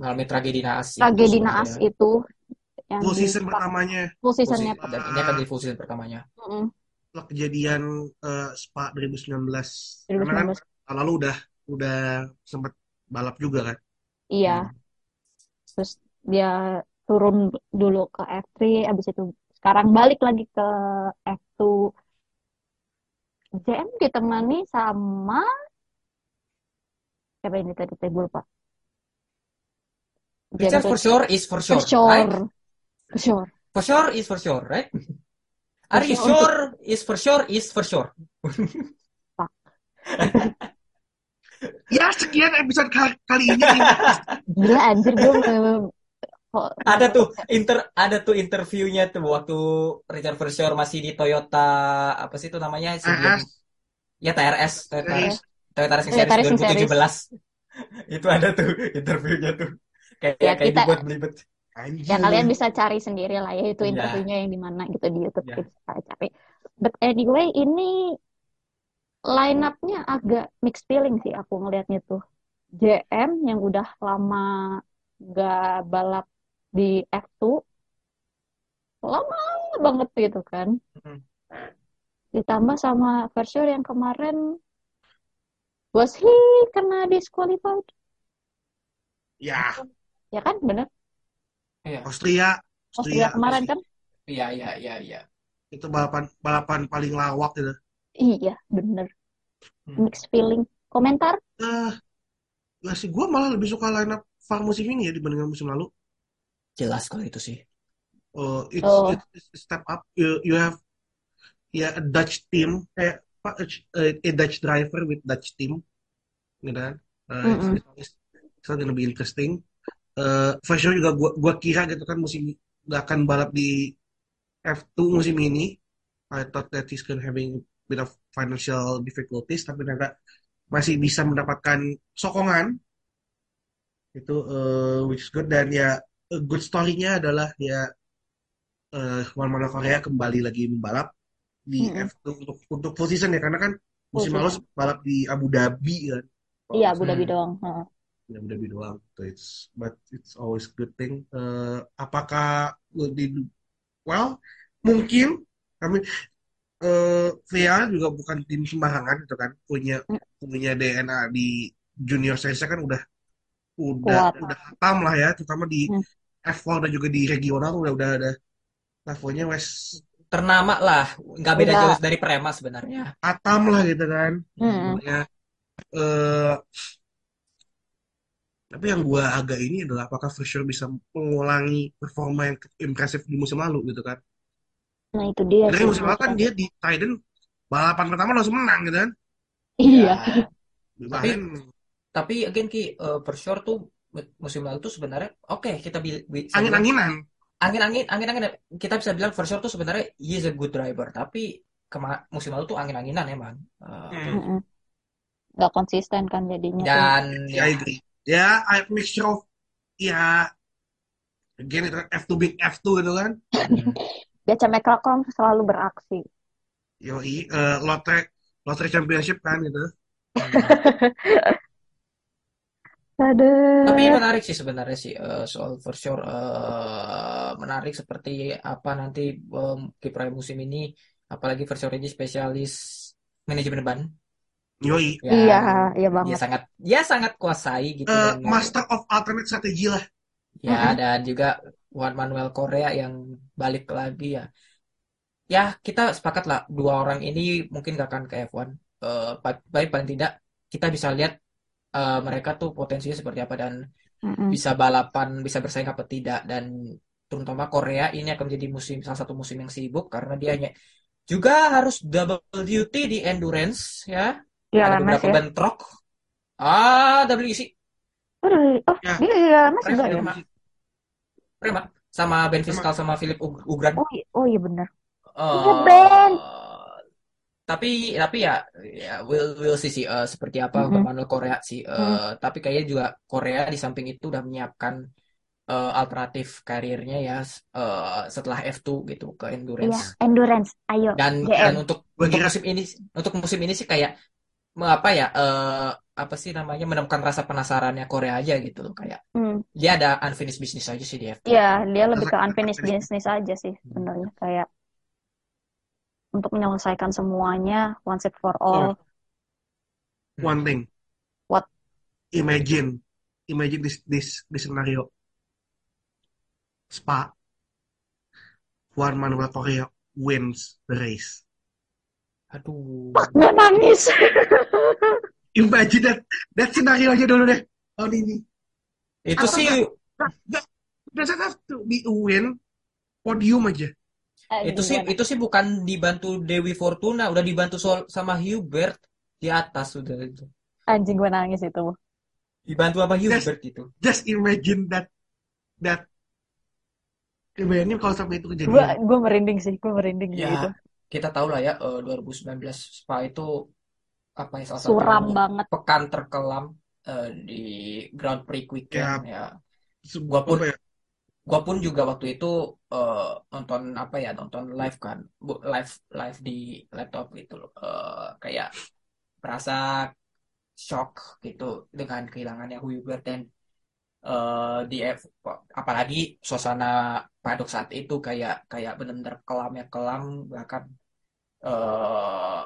Mengalami tragedi naas tragedi naas itu yang full di season pertamanya full seasonnya. season- dan ini akan jadi full season pertamanya. Mm-mm, setelah kejadian eh, Spa 2019 karena kan 2019. lalu udah udah sempat balap juga kan Iya, terus dia turun dulu ke F3, abis itu sekarang balik lagi ke F2. JM ditemani sama siapa ini tadi saya lupa. Richard for sure is for sure, For sure. right? For sure. For sure is for sure, right? Are you sure. sure is for sure is for sure. [laughs] ya sekian episode kali, kali ini Gila anjir gue Ada tuh inter ada tuh interviewnya tuh waktu Richard sure masih di Toyota apa sih itu namanya sebelum AS ya TRS Toyota Series. Toyota Racing Toyota Series Racing Series. 2017. [laughs] Itu ada tuh interviewnya tuh. Kayak Ya, kayak kita- dibuat belibet. anjir Ya kalian bisa cari sendiri lah ya itu Iya. interviewnya yang di mana gitu di YouTube kita bisa cari. But anyway ini line up-nya agak mixed feeling sih aku ngelihatnya tuh. JM yang udah lama nggak balap di F2 lama banget gitu kan Mm. ditambah sama Versure yang kemarin was he kena disqualified Ya, ya kan bener Iya, Austria, Austria Austria kemarin kan iya, iya, iya, iya. itu balapan balapan paling lawak gitu. Iya bener Hmm. mixed feeling komentar Eh, lah sih gue malah lebih suka line up Far musim ini ya dibandingkan musim lalu. Jelas kalau itu sih. Uh, it's, Oh. it's it's a step up. You you have ya a Dutch team kayak apa a, a Dutch driver with Dutch team, gitu kan? Uh, it's, Mm-mm. it's, always- it's gonna be interesting. Uh, for sure juga gua gua kira gitu kan musim gak akan balap di F2 musim ini. I thought that he's gonna having bit of financial difficulties, tapi ternyata masih bisa mendapatkan sokongan itu uh, which is good dan ya a good story-nya adalah ya eh Juan Manuel Korea kembali lagi membalap di Mm-mm. F2 untuk untuk full season ya karena kan musim lalu balap di Abu Dhabi kan. iya Abu Dhabi Hmm. doang Heeh. Di Abu Dhabi doang. So it's but it's always good thing. Eh, apakah do well? Mungkin kami eh VA juga bukan tim sembarangan gitu kan punya Mm. punya DNA di junior series kan udah udah Kuat. udah hatam lah ya terutama di Hmm. F4 dan juga di regional udah udah ada levelnya wes Ternama lah, nggak beda Udah. jauh dari Prema sebenarnya. hatam lah gitu kan Mm-mm. Makanya, eh tapi yang gua agak ini adalah apakah Fisher bisa mengulangi performa yang impresif di musim lalu gitu kan nah itu dia musim lalu kan dia di Titan balapan pertama langsung menang gitu kan? Iya. Di Tapi tapi again Ki, eh, for sure tuh musim lalu tuh sebenarnya oke kita bi- bi- angin-anginan. Angin-angin angin-angin kita bisa bilang for sure tuh sebenarnya he is a good driver tapi kema musim lalu tuh angin-anginan emang. Eh, Hmm. Nggak konsisten kan jadinya. Dan ya. I agree. Ya I mixture of ya again itu kan F2 big F2 gitu kan? Hmm, Gacha McLaren selalu beraksi. Yoi eh lotre lotre championship kan gitu. [laughs] Ada tapi menarik sih sebenarnya sih eh, soal for sure eh, menarik seperti apa nanti em, kiprah musim ini apalagi for sure ini spesialis manajemen ban. Yoi. Yang iya iya dia banget sangat dia sangat kuasai gitu dan master of alternate strategi lah. Ya, dan juga Juan Manuel Korea yang balik lagi ya. Ya, kita sepakat lah dua orang ini mungkin gak akan ke F1. Eh, pa- baik paling tidak kita bisa lihat eh, mereka tuh potensinya seperti apa dan Mm-mm. bisa balapan, bisa bersaing apa tidak dan terutama Korea ini akan menjadi musim salah satu musim yang sibuk karena dia hanya juga harus double duty di endurance ya. di Ada beberapa ya bentrok. Ah, WEC oh, Ya. dia di LMS Prema, juga ya Prema, sama Ben Fiskal sama Philip Ug- Ugran. oh iya, oh iya bener Eh, iya Ben tapi tapi ya ya we'll we'll see sih eh, seperti apa Mm-mm. Manuel Korea sih. Eh, Mm. tapi kayaknya juga Korea di samping itu udah menyiapkan eh, alternatif karirnya ya eh, setelah F2 gitu ke iya endurance. endurance ayo Dan dan untuk untuk musim ini untuk musim ini sih kayak apa ya eh, apa sih namanya menemukan rasa penasarannya Korea aja gitu loh kayak Hmm. dia ada unfinished business aja sih di F2. Iya, dia lebih ke [laughs] unfinished business aja sih Hmm. sebenarnya kayak untuk menyelesaikan semuanya once and for all. one thing What? imagine imagine this this this scenario Spa Juan Manuel Korea wins the race Aduh. Nggak nangis. [laughs] imagine that that scenario aja dulu deh tahun ini Itu apa sih nggak nggak doesn't have to be a win podium aja Eh, Itu sih itu sih bukan dibantu Dewi Fortuna, udah dibantu sol- sama Hubert di atas udah itu. Anjing gue nangis itu. Dibantu sama just Hubert gitu. just imagine that that Bayangin kalau sampai itu Gue kejadian gue merinding sih, gue merinding Ya, gitu. Kita tahu lah ya eh, 2019 Spa itu apa ya salah Suram satu banget. pekan terkelam eh, di Grand Prix ya weekend ya. se- Gua pun ya gua pun juga waktu itu eh, nonton apa ya nonton live kan Bu- live live di laptop gitu loh Eh, kayak berasa shock gitu dengan kehilangannya Hubert dan eh, di F, apalagi suasana padok saat itu kayak kayak benar-benar kelam ya kelam bahkan eh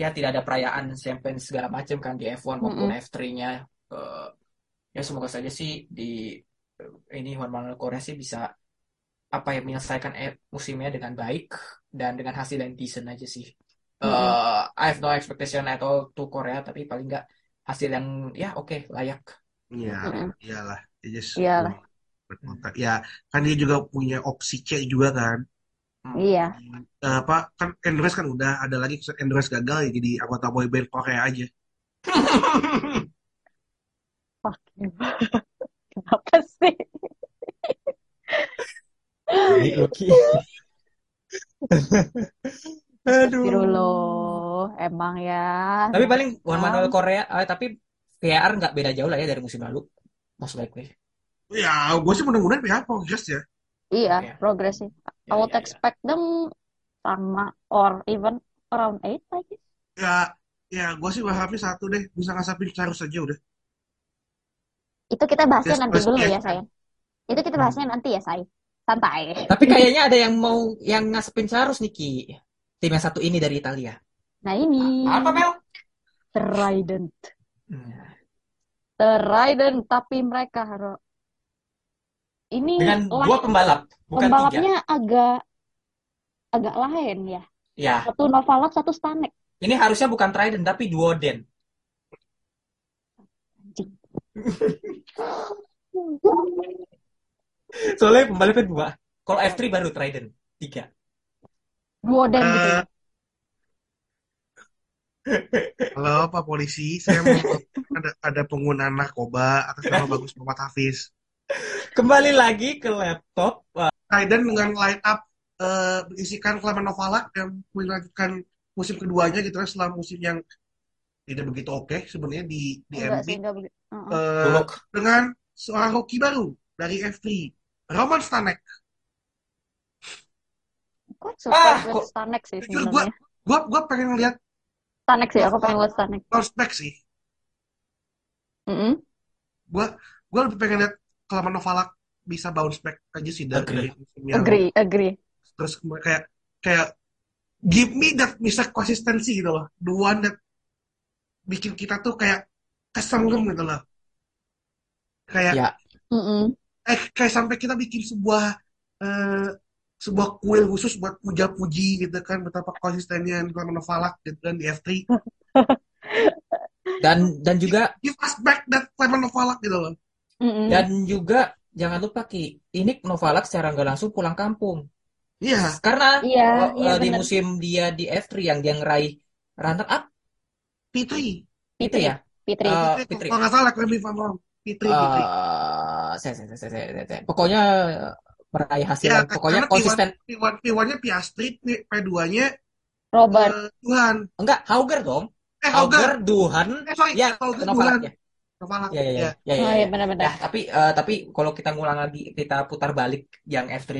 ya tidak ada perayaan champagne segala macam kan di F1 maupun Mm-mm. F3-nya Eh, ya semoga saja sih di eh, ini Juan Manuel Correa sih bisa apa ya menyelesaikan eh, musimnya dengan baik dan dengan hasil yang decent aja sih. Mm-mm. Eh, I have no expectation at all to Korea tapi paling nggak hasil yang ya oke layak. Iya, iyalah. Dia just Iyalah. berkontrak. Ya, kan dia juga punya opsi C juga kan. Hmm. Iya. Eh, apa kan Endurance kan udah ada lagi Endurance gagal ya jadi anggota boyband Korea aja. Fuck you. [laughs] Kenapa sih? Loki. Aduh. [laughs] Astagfirullah. Emang ya. Tapi paling Juan Tahu. Manuel Korea, eh, tapi VR nggak beda jauh lah ya dari musim lalu. Most likely. Ya, gue sih mudah-mudahan pihak progres ya. Iya, Iya. progresif. I would ya. expect them sama or even around 8 I guess. Ya, ya gue sih berharapnya satu deh bisa ngasapin Charles aja udah. Itu kita bahasnya Just nanti dulu yes. ya, sayang. Itu kita bahasnya nanti ya, say. Santai. Tapi kayaknya ada yang mau yang ngasepin Charles nih Ki. Tim yang satu ini dari Italia. Nah, ini Apa Mel? Trident. Nah, Trident, tapi mereka harus ini Dengan lah- dua pembalap, bukan tiga. pembalapnya agak agak lain ya. Ya, Satu Novalak, satu Stanek. ini harusnya bukan Trident tapi Duoden. Anjing. [laughs] Soalnya pembalapnya dua. Kalau F3 baru Trident, tiga. Duoden gitu ya. Halo Pak Polisi, saya mau [laughs] ada ada penggunaan narkoba atas nama Bagus Muhammad Hafiz. Kembali lagi ke laptop. Wah, Raiden dengan line up eh, berisikan Clement Novalak yang melanjutkan musim keduanya gitu kan setelah musim yang tidak begitu oke sebenarnya di di Enggak MP sih, enggak begitu. Uh-uh. Eh, Bullock. dengan seorang hoki baru dari F3 Roman Stanek. Kok Ah, kok- Stanek sih sebenarnya. Gua gua pengen lihat Stanek sih, aku pengen lihat Stanek. back sih. Mm-mm. Gua gua lebih pengen lihat Clement Novalak bisa bounce back aja sih dari, Agree. dari yang Agree, agree. terus kayak kayak give me that bisa konsistensi gitu loh. The one that bikin kita tuh kayak kesenggem gitu loh. Kayak Ya, eh kayak sampai kita bikin sebuah eh, sebuah kuil khusus buat puja-puji gitu kan betapa konsistennya Clement Novalak gitu kan di F3 [laughs] dan dan juga give us back that Clement Novalak gitu loh Mm-mm. dan juga jangan lupa Ki, ini Novalak secara nggak langsung pulang kampung. iya Karena Iya, oh, iya eh, di benar. musim dia di F3 yang dia ngeraih runner up P3 itu ya. Fitri. Eh, P3 Fitri. kalau nggak salah correct me if I'm wrong P3 P3 Eh, saya, saya, saya, saya, saya, saya. Pokoknya eh, meraih hasil ya yang pokoknya karena P1 konsisten. P1 P1-nya Piastri P2-nya Robert. eh, Tuhan Enggak, Hauger dong. eh Hauger Hauger, Duhan, eh sorry ya Hauger Tuhan ya. Novalak Ya, ya, ya, ya ya, ya, Oh ya. iya benar-benar. Ya, tapi eh, tapi kalau kita ngulang lagi kita putar balik yang F3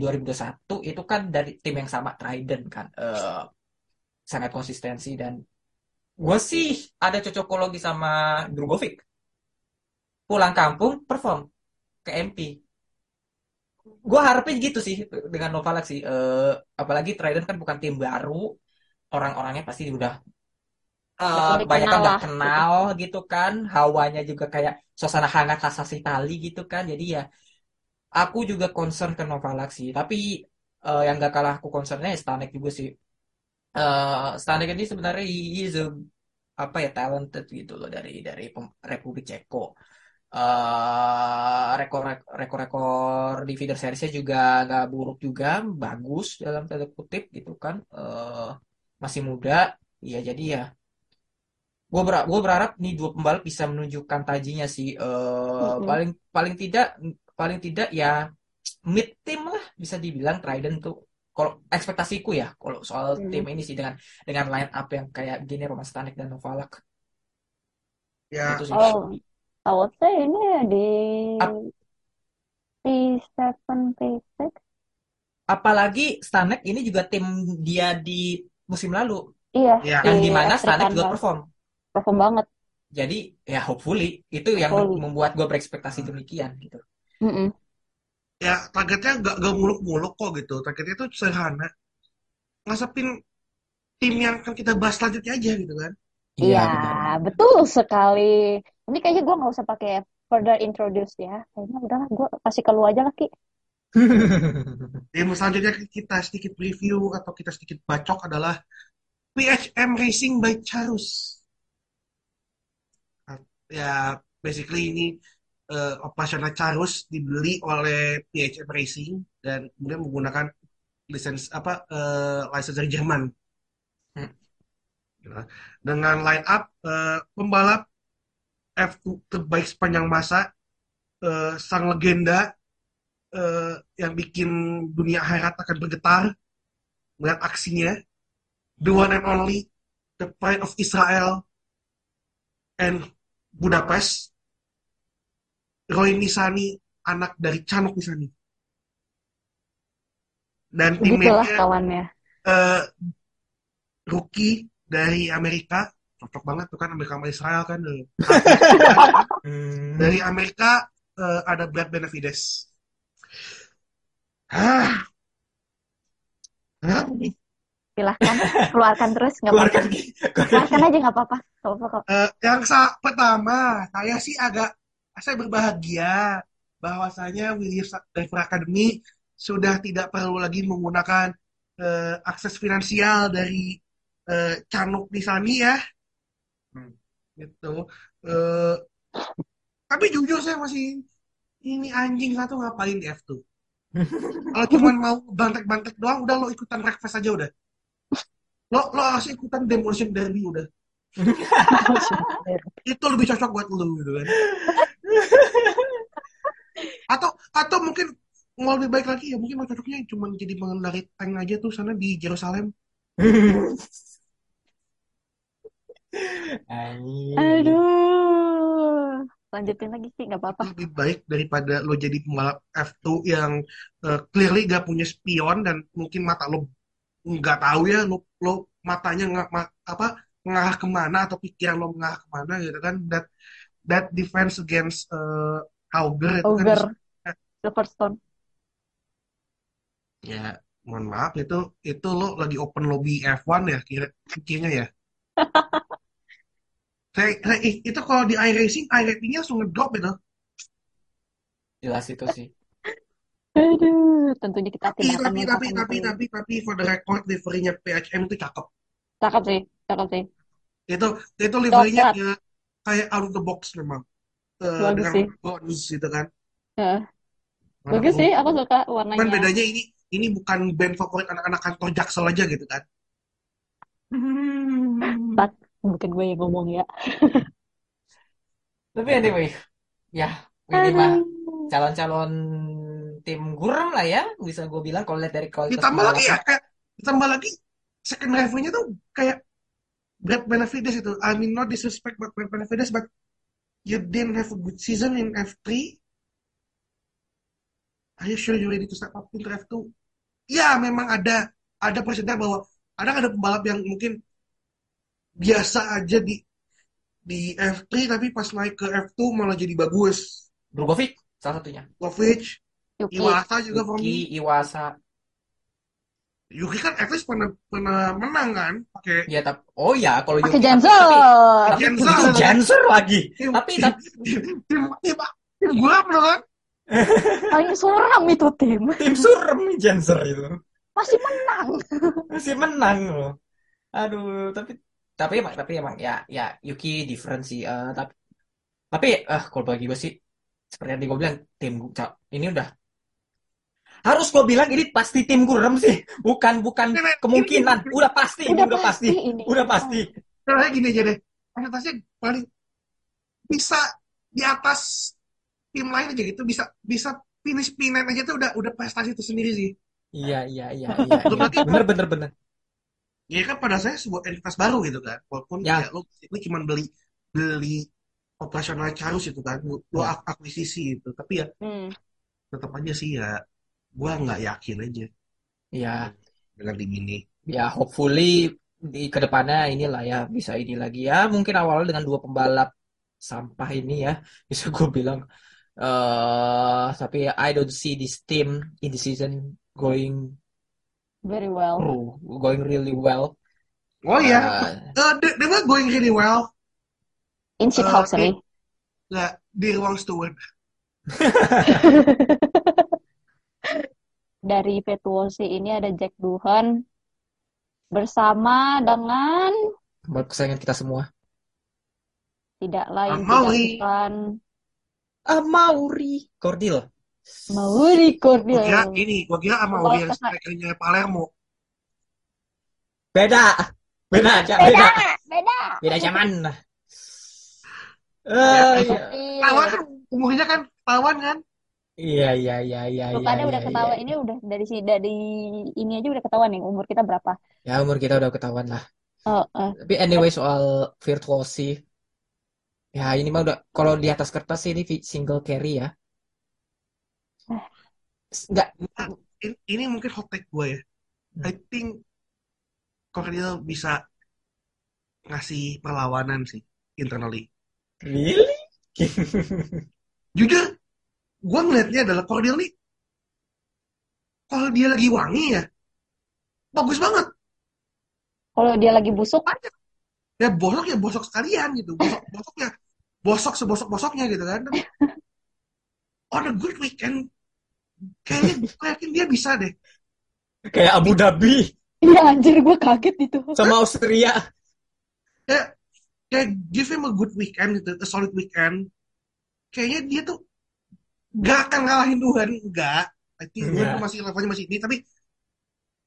2021 itu kan dari tim yang sama Trident kan. Eh, sangat konsistensi dan gue sih ada cocokologi sama Drugovic pulang kampung perform ke MP gue harapin gitu sih dengan Novalak sih. Eh, apalagi Trident kan bukan tim baru orang-orangnya pasti udah eh, banyak kan lah, kenal gitu kan. Hawanya juga kayak suasana hangat khas Itali gitu kan. Jadi ya aku juga concern ke Novalak sih. Tapi eh, yang gak kalah aku concernnya ya Stanek juga sih. Eh Stanek ini sebenarnya he is a apa ya talented gitu loh dari dari Republik Ceko. Eh rekor rekor rekor di feeder seriesnya juga nggak buruk juga bagus dalam tanda kutip gitu kan. Eh masih muda. Ya jadi ya gue ber gue berharap nih dua pembalap bisa menunjukkan tajinya sih eh Mm-mm. paling paling tidak paling tidak ya mid team lah bisa dibilang Trident tuh. Kalau ekspektasiku ya kalau soal Hmm. tim ini sih dengan dengan line up yang kayak gini Roman Stanek dan Novalak ya. Itu sih. Oh, I would say ini di Ap- P7, P6. apalagi Stanek ini juga tim dia di musim lalu. Iya, ya di yang di mana F3 Stanek juga perform Perform banget. Jadi ya hopefully itu yang Hopefully. membuat gue berekspektasi demikian gitu. Mm-mm. Ya targetnya nggak nggak muluk-muluk kok gitu. Targetnya itu sederhana. Ngasepin tim yang akan kita bahas selanjutnya aja gitu kan. Iya, benar. betul sekali. Ini kayaknya gue nggak usah pakai further introduce ya. Kayaknya udahlah, gue kasih ke lu aja lah, Ki. [laughs] Tim selanjutnya kita sedikit review atau kita sedikit bacok adalah PHM Racing by Charus. Ya, basically ini eh, operasional Charus dibeli oleh PHM Racing dan kemudian menggunakan lisens apa eh, lisensi dari Jerman. Hmm. Dengan line up eh, pembalap F2 terbaik sepanjang masa, eh, sang legenda eh, yang bikin dunia akhirat akan bergetar melihat aksinya. The one and only, the pride of Israel and Budapest, Roy Nisani, anak dari Chanok Nisani. Dan teammate-nya kawannya. eh, rookie dari Amerika, cocok banget tuh kan Amerika sama Israel kan. [laughs] Dari Amerika eh, ada Brad Benavides. Ah. Ah. Silahkan, keluarkan terus, nggak apa-apa. Keluarkan, aja, nggak apa-apa. Nggak apa-apa kok. Eh, yang sa pertama, saya sih agak saya berbahagia bahwasanya Williams Driver Academy sudah tidak perlu lagi menggunakan eh, akses finansial dari eh, Canuk Nisani ya. Hmm. Gitu. Eh, tapi jujur saya masih ini anjing satu ngapain di F2? [laughs] Kalau cuma mau bantek-bantek doang, udah lo ikutan breakfast aja udah. Lo lo harus ikutan demolition derby udah. [laughs] Itu lebih cocok buat lo gitu kan. Atau atau mungkin mau lebih baik lagi ya mungkin mau cocoknya cuma jadi mengendari tank aja tuh sana di Jerusalem. [laughs] Aduh. Lanjutin lagi sih, nggak apa-apa. lebih baik daripada lo jadi pembalap F2 yang eh, clearly gak punya spion dan mungkin mata lo nggak tahu ya lo lo matanya nggak ma- apa mengarah ke mana atau pikiran lo mengarah ke mana gitu kan that that defense against eh, Auger itu kan Ogre, Silverstone. ya mohon maaf itu itu lo lagi open lobby F1 ya kira pikirnya ya [laughs] saya, saya- ih, itu kalau di iRacing iRatingnya langsung ngedrop itu Jelas itu sih. Aduh, tentunya kita tapi tapi tapi tapi tapi tapi for the record liverynya PHM itu cakep Cakep sih, cakep sih. itu itu liverynya Coklat. ya, kayak out of the box memang Eh, Bagus dengan sih. bronze gitu kan Heeh. Warna Bagus sih, aku suka warnanya. bedanya ini ini bukan band favorit anak-anak kantor Jaksel aja gitu kan Tak, bukan gue yang ngomong ya. Tapi anyway, ya ini mah calon-calon tim gurem lah ya, bisa gue bilang kalau lihat dari kualitas ditambah lagi ya kayak ditambah lagi second drivernya tuh kayak Brad Benavides itu. I mean not disrespect but Brad Benavides but you didn't have a good season in F3 are you sure you ready to step up into F2 ya memang ada ada persentase bahwa ada ada pembalap yang mungkin biasa aja di di F3 tapi pas naik ke F2 malah jadi bagus. Drugovic salah satunya. Kovic Yuki. Iwasa juga for me Yuki Iwasa. Yuki kan at least pernah pernah menang kan pakai Ya tapi oh ya kalau Yuki tapi Janser. tapi Janser. itu Janser lagi. tim Tapi tim tapi tim tim tim, tim guram loh kan Paling suram itu tim. tim surem Janser itu. Masih menang. Masih menang loh. Aduh, tapi tapi emang tapi emang ya ya Yuki different sih. Eh, tapi tapi eh kalau bagi gue sih seperti yang gue bilang tim ini udah harus gue bilang ini pasti tim gurem sih. Bukan bukan Ini- kemungkinan. ini- Udah pasti, ini udah pasti. ini. Udah pasti. Caranya gini aja deh presentasinya paling bisa di atas tim lain aja gitu bisa bisa finish P9 aja tuh udah udah prestasi itu sendiri sih Iya, iya, iya, iya. Iya. Bener, bener, bener. ya kan pada saya sebuah entitas baru gitu kan walaupun Ya. ya, lo ini cuma beli beli operasional Charus itu kan lo lo Ya. ak- akuisisi itu tapi ya Hmm. tetap aja sih ya gua nggak yakin aja Iya, dengan tim ini ya hopefully di ke depannya inilah ya bisa ini lagi ya. Mungkin awalnya dengan dua pembalap sampah ini ya [laughs] bisa gue bilang eh tapi I don't see this team in the season going Very well. through, going really well. Oh iya, Eh, Eh, they, they were going really well. In shit house sorry. Nggak, di ruang steward. [laughs] Dari Virtuosi ini ada Jack Duhan bersama dengan buat kesayangan kita semua. tidak lain tidak Amaury. bukan Ah, Mauri Cordil. Mauri Gua Cordil. kira ini, gua kira Kalau yang strikernya Palermo. Beda. Beda aja, Beda, beda. beda. Beda zaman. Eh, Ya, iya. Tawan kan, umurnya kan tawan kan? Iya, iya, iya, iya, Lu pada iya, udah iya, ketawa iya. ini udah dari si dari ini aja udah ketahuan nih umur kita berapa. Ya, umur kita udah ketahuan lah. Oh, eh. Tapi anyway soal virtuosi, ya ini mah udah kalau di atas kertas sih ini single carry ya. Eh. Nggak, Ini, ini mungkin hot take gue ya. Hmm. I think Cordell bisa ngasih perlawanan sih internally. really? [laughs] Jujur, gue ngeliatnya adalah Cordell nih, kalau dia lagi wangi ya, bagus banget. Kalau dia lagi busuk, Ya bosok ya bosok sekalian gitu. Bosok [laughs] bosoknya bosok sebosok bosoknya gitu kan. [laughs] On a good weekend, kayaknya gue yakin dia bisa deh. Kayak Abu Dhabi iya anjir gue kaget itu. sama Austria. Kayak kayak give him a good weekend gitu, a solid weekend. Kayaknya dia tuh gak akan ngalahin Tuhan, enggak. I think Tuhan Enggak. tuh masih levelnya masih ini, tapi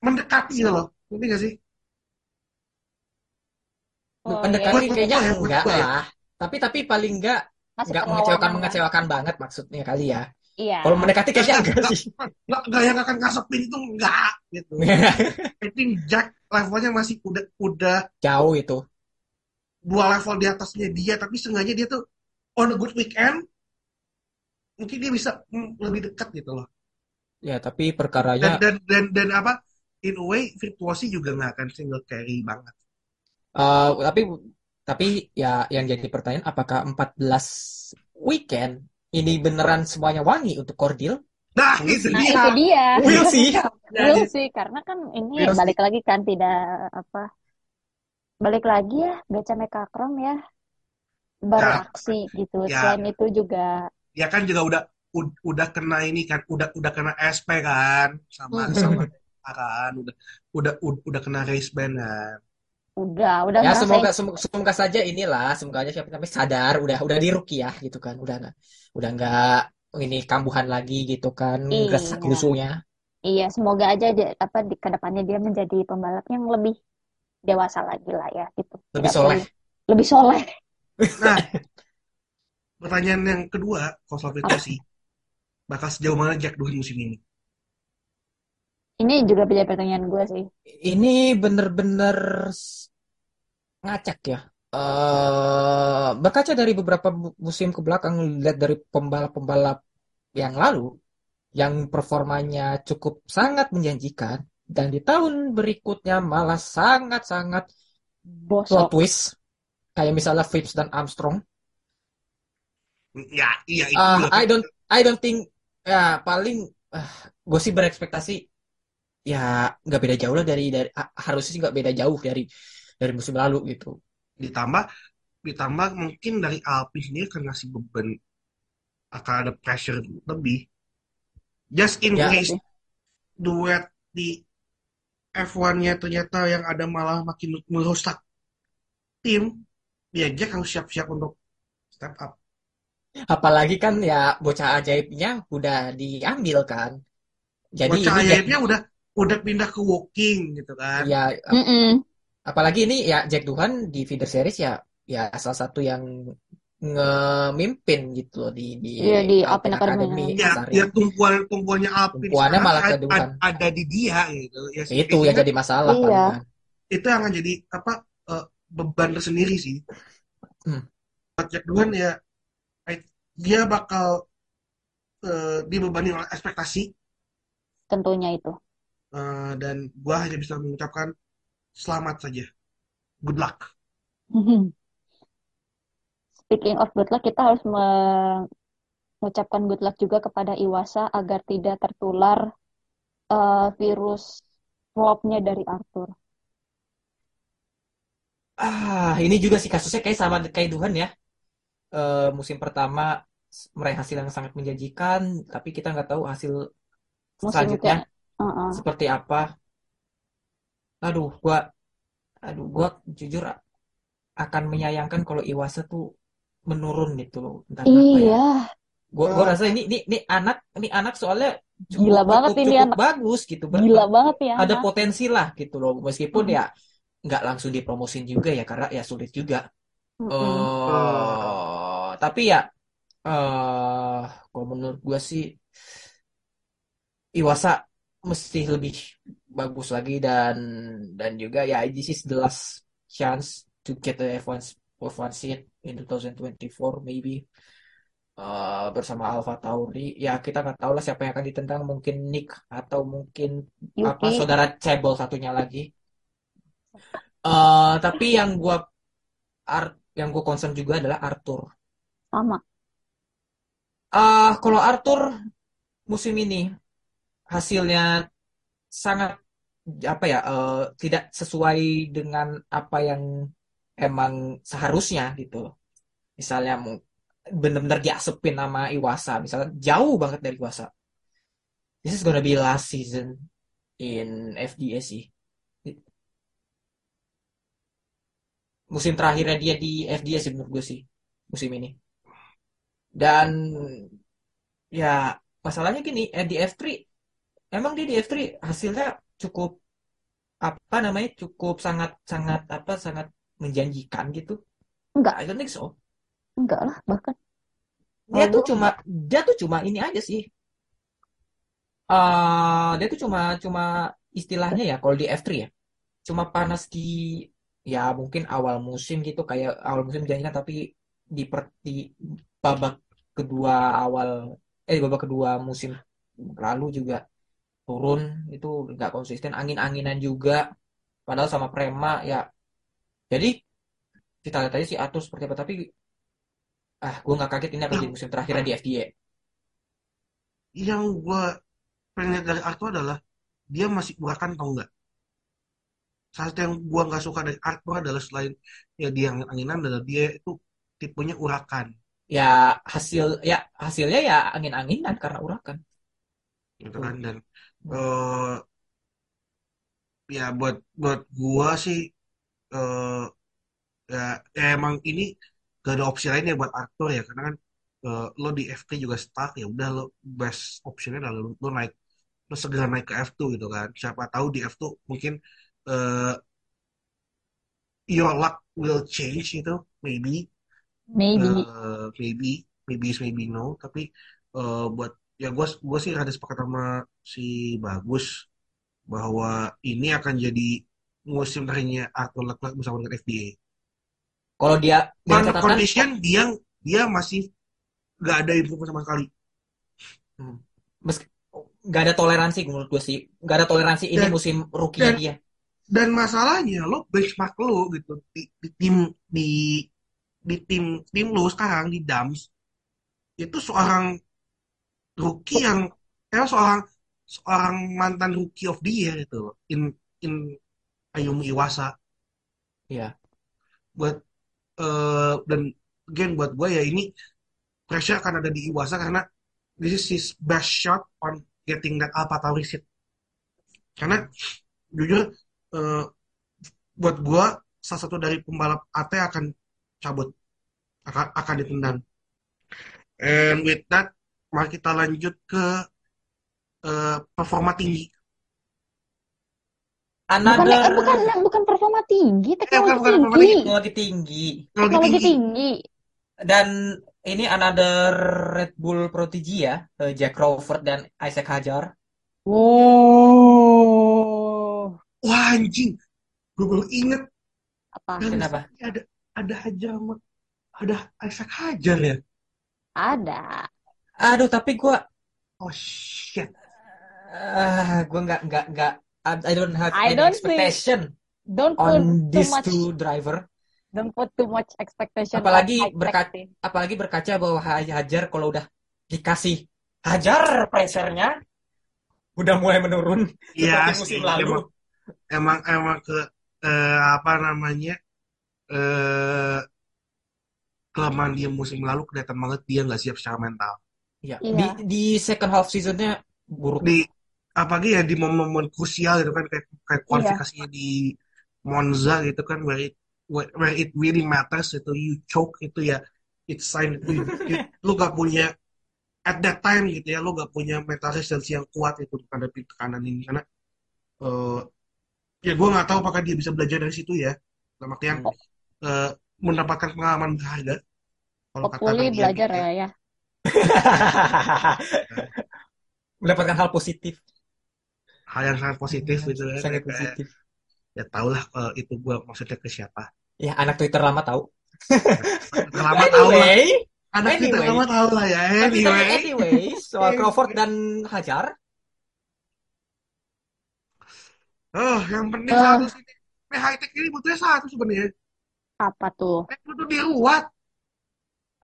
mendekati gitu loh. Ngerti gak sih? Oh, iya. kayaknya Buat gua ya, buat enggak gua ya. lah. Tapi tapi paling enggak Masih enggak mengecewakan kan? mengecewakan banget maksudnya kali ya. Iya. Kalau mendekati kayaknya enggak sih. Nggak, nggak yang akan ngasepin itu enggak gitu. [laughs] I think Jack levelnya masih udah udah Jauh itu. dua level di atasnya dia tapi seenggaknya dia tuh on a good weekend mungkin dia bisa mm, lebih dekat gitu loh Ya, tapi dan perkaranya dan dan dan apa in a way virtuosi juga nggak akan single carry banget eh, tapi tapi ya yang jadi pertanyaan apakah 14 weekend ini beneran semuanya wangi untuk Cordil? nah itu Nah dia itu dia. Will sih. Will sih karena kan ini Will balik lagi kan tidak apa balik lagi ya Beca Mekakrom ya bereaksi gitu. Ya. Selain itu juga dia kan juga udah ud- udah kena ini kan udah udah kena SP kan sama Hmm. sama [laughs] kan udah udah ud- udah kena race ban kan udah udah Ya semoga semoga, semoga saja inilah semoga aja siapa namanya sadar udah udah di ya gitu kan udah nggak udah nggak ini kambuhan lagi gitu kan Iya. lusunya Iya, semoga aja dia, apa di ke depannya dia menjadi pembalap yang lebih dewasa lagi lah ya gitu. lebih Tidak soleh lebih soleh. nah [laughs] pertanyaan yang kedua kalau soal virtuosi bakal sejauh mana Jack Doohan musim ini? Ini juga menjadi pertanyaan gue sih. ini bener-bener ngacak ya. Eh berkaca dari beberapa mu- musim ke belakang lihat dari pembalap-pembalap yang lalu yang performanya cukup sangat menjanjikan dan di tahun berikutnya malah sangat-sangat plot twist. Kayak misalnya Phipps dan Armstrong ya iya itu Ah, juga I don't I don't think ya paling gue sih berekspektasi ya nggak beda jauh lah dari dari ha- harusnya sih nggak beda jauh dari dari musim lalu gitu. Ditambah ditambah mungkin dari Alpine sendiri akan ngasih beban akan ada pressure lebih. Just in Ya. case duet di F1-nya ternyata yang ada malah makin merusak tim ya Jack harus siap-siap untuk step up apalagi kan ya bocah ajaibnya udah diambil kan jadi bocah ini ajaibnya udah udah pindah ke walking gitu kan ya Mm-mm. apalagi ini ya Jack Duhan di feeder series ya ya salah satu yang ngemimpin gitu loh di di Iya, di Alpine Academy. Academy ya Kasarnya. ya tumpuan tumpuannya sekarang malah ke ad- Doohan. ad- ada di dia gitu ya itu yang jadi masalah Iya. palingan. itu yang jadi apa eh, beban tersendiri sih Hmm. buat Jack Doohan ya dia bakal eh, dibebani oleh ekspektasi Tentunya itu. eh, dan gua hanya bisa mengucapkan selamat saja good luck [laughs] speaking of good luck, kita harus mengucapkan good luck juga kepada Iwasa agar tidak tertular eh, virus flopnya dari Arthur. Ah, ini juga sih kasusnya kayak sama kayak Duhan ya. Eh, musim pertama meraih hasil yang sangat menjanjikan, tapi kita nggak tahu hasil Musim selanjutnya kayak, uh-uh. seperti apa. Aduh, gua, aduh, gua jujur akan menyayangkan kalau Iwasa tuh menurun gitu loh. Entah ya. Iya, Gua, gua rasa ini, ini, ini anak, ini anak soalnya gila cukup, banget cukup, ini cukup anak. bagus gitu. Ber- Gila banget ya ada anak. potensi lah gitu loh. Meskipun Mm, ya nggak langsung dipromosin juga ya, karena ya sulit juga. mm-mm. eh tapi ya, eh kalau menurut gua sih Iwasa mesti lebih bagus lagi dan dan juga ya this is the last chance to get the F1 F1 seat in 2024 maybe. Eh, bersama Alpha Tauri. Ya kita nggak tahu lah siapa yang akan ditendang mungkin Nick atau mungkin apa Yuki, saudara cebol satunya lagi. Eh tapi yang gua Ar- yang gue concern juga adalah Arthur sama. ah kalau Arthur musim ini hasilnya sangat apa ya eh, tidak sesuai dengan apa yang emang seharusnya gitu. Misalnya bener-bener diasepin nama Iwasa, misalnya jauh banget dari Iwasa. This is gonna be last season in FDS sih. Musim terakhirnya dia di FDS sih menurut gue sih musim ini. Dan ya masalahnya gini, eh, di F3 emang dia di F3 hasilnya cukup apa namanya cukup sangat sangat apa sangat menjanjikan gitu. Enggak, I don't think so. enggak lah bahkan. Dia tuh cuma dia tuh cuma ini aja sih. Eh dia tuh cuma cuma istilahnya ya kalau di F3 ya. Cuma panas di ya mungkin awal musim gitu kayak awal musim menjanjikan tapi di per, di babak kedua awal eh di babak kedua musim lalu juga turun itu nggak konsisten angin-anginan juga. Padahal sama Prema ya jadi kita lihat aja sih Atur seperti apa tapi ah gue nggak kaget ini akan jadi musim terakhirnya di FDA yang gue pengen lihat dari Arthur adalah dia masih urakan atau enggak. Salah satu yang gue nggak suka dari Arthur adalah selain ya dia yang anginan adalah dia itu tipenya urakan ya hasil ya hasilnya ya angin-anginan karena urakan. Gitu kan dan eh ya buat buat gua sih eh ya, ya emang ini gak ada opsi lain ya buat aktor ya karena kan eh, lo di FT juga start ya udah lo best optionnya adalah lo, lo naik lo segera naik ke F2 gitu kan. Siapa tahu di F2 mungkin eh your luck will change gitu maybe maybe. Eh maybe maybe is maybe no. Tapi eh, buat ya gua gua sih ada sepakat sama si Bagus bahwa ini akan jadi musim terakhirnya Arthur Leclerc bersama dengan FDA. kalau dia catatan? condition dia dia masih nggak ada improvement sama sekali. hmm, meski nggak ada toleransi menurut gue sih. Nggak ada toleransi ini Dan musim rookie-nya dan dia. dan masalahnya lo benchmark lo gitu di, di tim di di tim tim lo sekarang di Dams itu seorang rookie yang eh seorang seorang mantan rookie of the year loh, in in Ayumi Iwasa ya buat eh, dan again buat gue ya ini pressure akan ada di Iwasa karena this is his best shot on getting that Alpha Tauri seat. Karena jujur eh, buat gue salah satu dari pembalap AT akan cabut, akan akan ditendang. And with that, mari kita lanjut ke eh, performa tinggi. bukan eh, another bukan bukan performa tinggi Eh, bukan teknologi bukan performa tinggi. Teknologi tinggi teknologi teknologi tinggi. tinggi dan ini another Red Bull protege ya eh, Jack Crawford dan Isaac Hajar. Wow. Wah anjing, gue baru inget apa? Yang kenapa? ada ada Hajar sama- ada Isaac Hajar ya. ada aduh tapi gue Oh shit. ah gue nggak nggak nggak I I don't have I any don't think expectation don't put on too these much two driver don't put too much expectation Apalagi sih. Apalagi berkaca bahwa Ha- Hajar kalau udah dikasih Hajar pressure-nya udah mulai menurun Iya seperti musim sih, lalu. emang emang emang ke eh, apa namanya eh kelemahan dia musim lalu kelihatan banget dia nggak siap secara mental. Iya. Iya. Di di second half seasonnya buruk. Di apalagi ya di momen-momen krusial gitu kan kayak, kayak Iya. kualifikasinya di Monza gitu kan where it where, where it really matters itu you choke itu ya it's sign you- you- lu gak punya at that time gitu ya lu gak punya mental resilience yang kuat itu menghadapi tekanan ini karena eh ya gue nggak tahu apakah dia bisa belajar dari situ ya dalam artian Hmm. Eh, mendapatkan pengalaman berharga. Kalau kata Hopefully Nadia belajar ya. ya. [laughs] Mendapatkan hal positif, hal yang sangat positif gitu kan sangat Kayak, positif. ya tau lah kalau itu gue maksudnya ke siapa. Ya, anak Twitter lama tahu. lama tahu lah. Anyway, anak anyway. lama tahu lah ya. Anyway. anyway, soal Crawford dan Hajar, oh yang penting Eh. satu sih eh, high tech ini butuhnya satu sebenarnya Apa tuh? eh, butuh diruat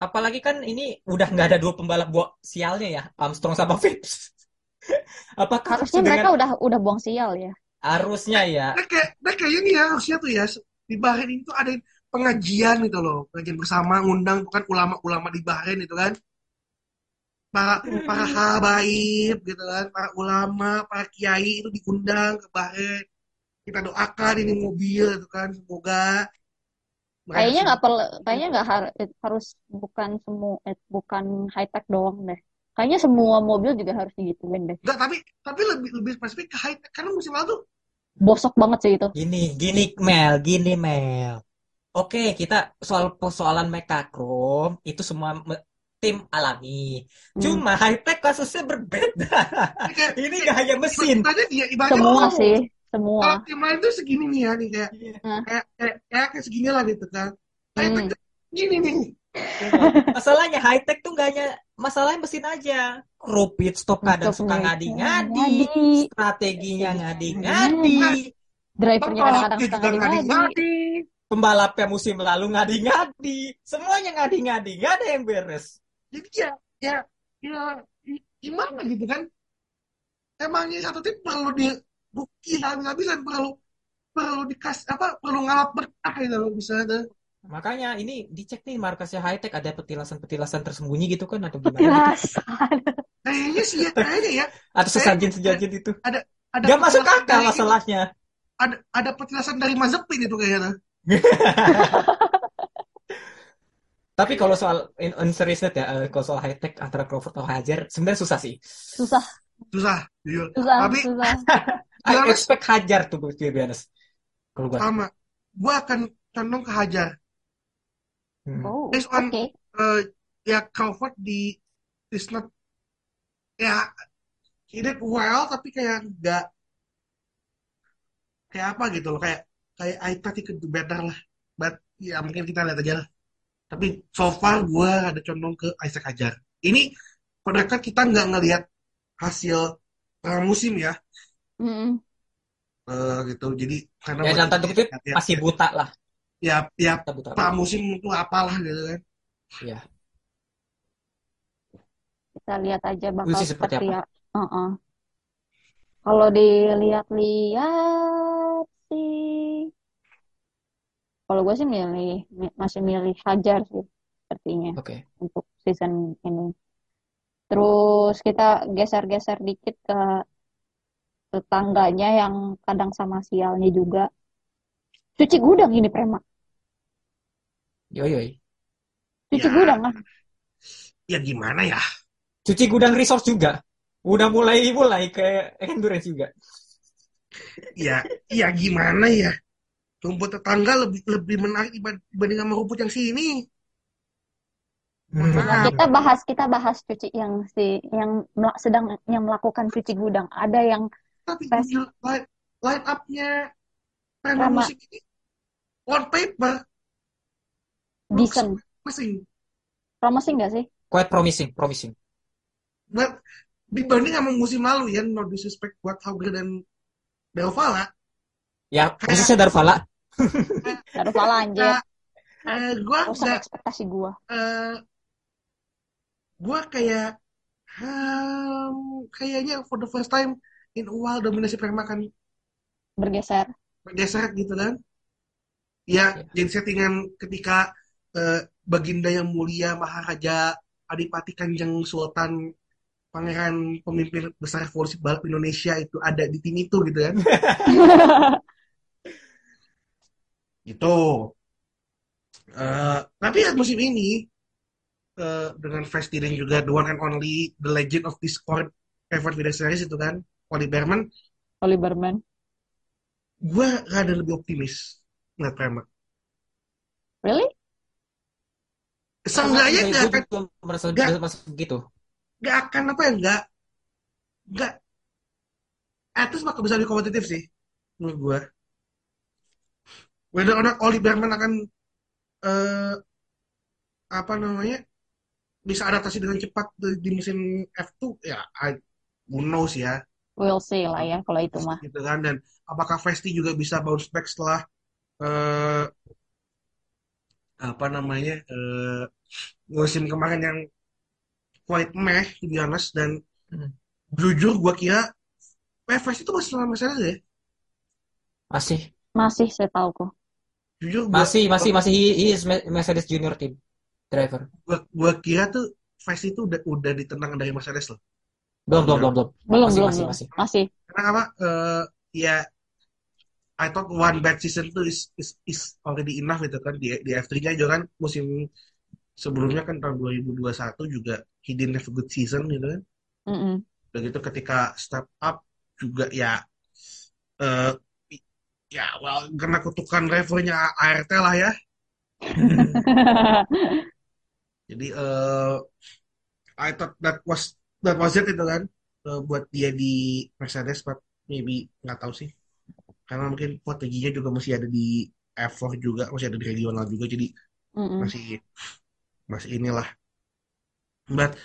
apalagi kan ini udah nggak ada dua pembalap buat sialnya ya, Armstrong sama Phillips. [laughs] Apakah Harusnya dengan- mereka udah udah buang sial ya. harusnya ya Nah, kayak, nah kayaknya nih ya harusnya tuh ya di Bahrain itu ada pengajian gitu loh, pengajian bersama ngundang bukan ulama-ulama di Bahrain itu kan. Para para habaib gitu kan, para ulama, para kiai itu diundang ke Bahrain. Kita doakan ini mobil itu kan, semoga mereka Kayaknya nggak perlu, kayaknya nggak har- eh, harus bukan semua, eh, bukan high tech doang deh. Kayaknya semua mobil juga harus digituin deh. Enggak, tapi tapi lebih lebih spesifik ke high tech karena musim lalu tuh Bosok banget sih itu. Gini, gini Mel, gini Mel. Oke, kita soal persoalan Mekakrom itu semua me- tim alami. Hmm. Cuma high tech kasusnya berbeda. [laughs] Ini gak hanya mesin. ibaratnya dia ibaratnya Semua sih, semua. Kalau tim lain tuh segini nih ya nih kayak Nah. kayak kayak, kayak, kayak segini lah gitu kan. High tech Hmm. gini nih. Masalahnya high tech tuh gak hanya masalahnya mesin aja. Kru pit stop kadang suka ngadi-ngadi, Ngadi. strateginya ngadi-ngadi, Drivernya kadang-kadang suka ngadi-ngadi. pembalapnya musim lalu ngadi-ngadi, semuanya ngadi-ngadi, gak ada yang beres. Jadi ya ya ya gimana gitu kan? Emangnya satu tim perlu di bukti habis-habisan perlu perlu dikasih apa perlu ngalap berkah gitu loh bisa ada. Makanya ini dicek nih markasnya high tech ada petilasan-petilasan tersembunyi gitu kan atau gimana gitu. Petilasan. Kayaknya sih ya kayaknya ya Atau sesajen-sesajen itu. ada Gak masuk akal dari- masalahnya. Ada ada petilasan dari Mazepin itu kayaknya. [laughs] Tapi kalau soal in, in serious note ya, eh, kalau soal high tech antara Crawford atau Hajar, sebenarnya susah sih. Susah, Susah, jujur. susah, Tapi susah. [laughs] I expect Hajar tuh, to be honest. Kalau gua. sama. Gua akan condong ke Hajar. Hmm. Oh, Based on- oke. eh ya Crawford di is not ya he did well tapi kayak nggak kayak apa gitu loh kayak kayak I thought he could do better lah but ya mungkin kita lihat aja lah tapi so far gue ada condong ke Isaac Hajar ini pada kan kita nggak ngelihat hasil eh, musim ya Mm-mm. Eh, gitu jadi karena Ya dalam tanda kutip ya, masih buta lah. ya ya buta. pramusim itu apalah gitu kan Iya. Kita lihat aja bakal see seperti seperti ya. Heeh. Kalau dilihat-lihat sih, kalau gue sih milih mi- masih milih Hajar sih sepertinya Oke. untuk season ini. Terus kita geser-geser dikit ke tetangganya yang kadang sama sialnya juga. Cuci gudang ini Prema. Yoi, yoi. Cuci Ya. gudang kan. ya gimana ya Cuci gudang resource juga. Udah mulai mulai ke endurance juga. ya ya gimana ya rumput tetangga lebih lebih menarik diband- dibanding sama rumput yang sini Hmm. Nah, Kita bahas kita bahas cuci yang si yang sedang yang melakukan cuci gudang. Ada yang tapi jujur, line, line up-nya Prema. musik ini on paper decent, masing promising nggak sih? Quite promising, promising. but dibanding sama musim lalu ya no disrespect buat Hauger dan Del Valle Ya, khususnya Darvala. Taruh pala anjir. kayak Eh, gua Rusak nggak ekspektasi gua. eh gua kayak hmm, kayaknya for the first time in a while dominasi Prema kan Bergeser. bergeser gitu kan. Ya, Ya. jadi settingan ketika eh, Baginda yang mulia Maharaja Adipati Kanjeng Sultan Pangeran pemimpin besar revolusi balap Indonesia itu ada di tim itu gitu kan. [laughs] Gitu. Eh, tapi ya musim ini eh, dengan Festi dan juga the one and only the legend of Discord Ever Series itu kan Wally Berman Oliver Man. gue rada lebih optimis ngeliat Prema Really? seenggaknya nggak akan merasa nggak merasa begitu. nggak akan apa ya nggak nggak at least bakal bisa lebih kompetitif sih menurut gue whether or not Oli Berman akan eh, apa namanya bisa adaptasi dengan cepat di, di musim F2 ya I, who knows ya We'll see lah ya kalau itu mah. gitu kan dan apakah Vesti juga bisa bounce back setelah eh, apa namanya eh, musim kemarin yang quite meh to be honest dan Hmm. jujur gua kira eh, Vesti itu masih sama Mercedes ya Masih, Masih saya tahu kok. jujur gua masih, masih, masih. He he is Mercedes Junior Team driver. gua, gua kira tuh Vesti itu udah udah ditendang dari Mercedes loh Belum, belum, belum, belum. Belum, Masih, belum, masih, belum. masih. Masih. karena apa eh, ya I thought one bad season tuh is is, is already enough gitu kan di di F3-nya juga kan musim sebelumnya kan tahun 2021 juga he didn't have a good season gitu kan Mm-mm. udah gitu ketika step up juga ya eh ya well kena kutukan drivernya ART lah ya [laughs] jadi eh I thought that was was it itu kan eh, buat dia di Mercedes but maybe nggak tahu sih. Karena mungkin strateginya juga masih ada di F4 juga masih ada di regional juga jadi Mm-mm. masih masih inilah. But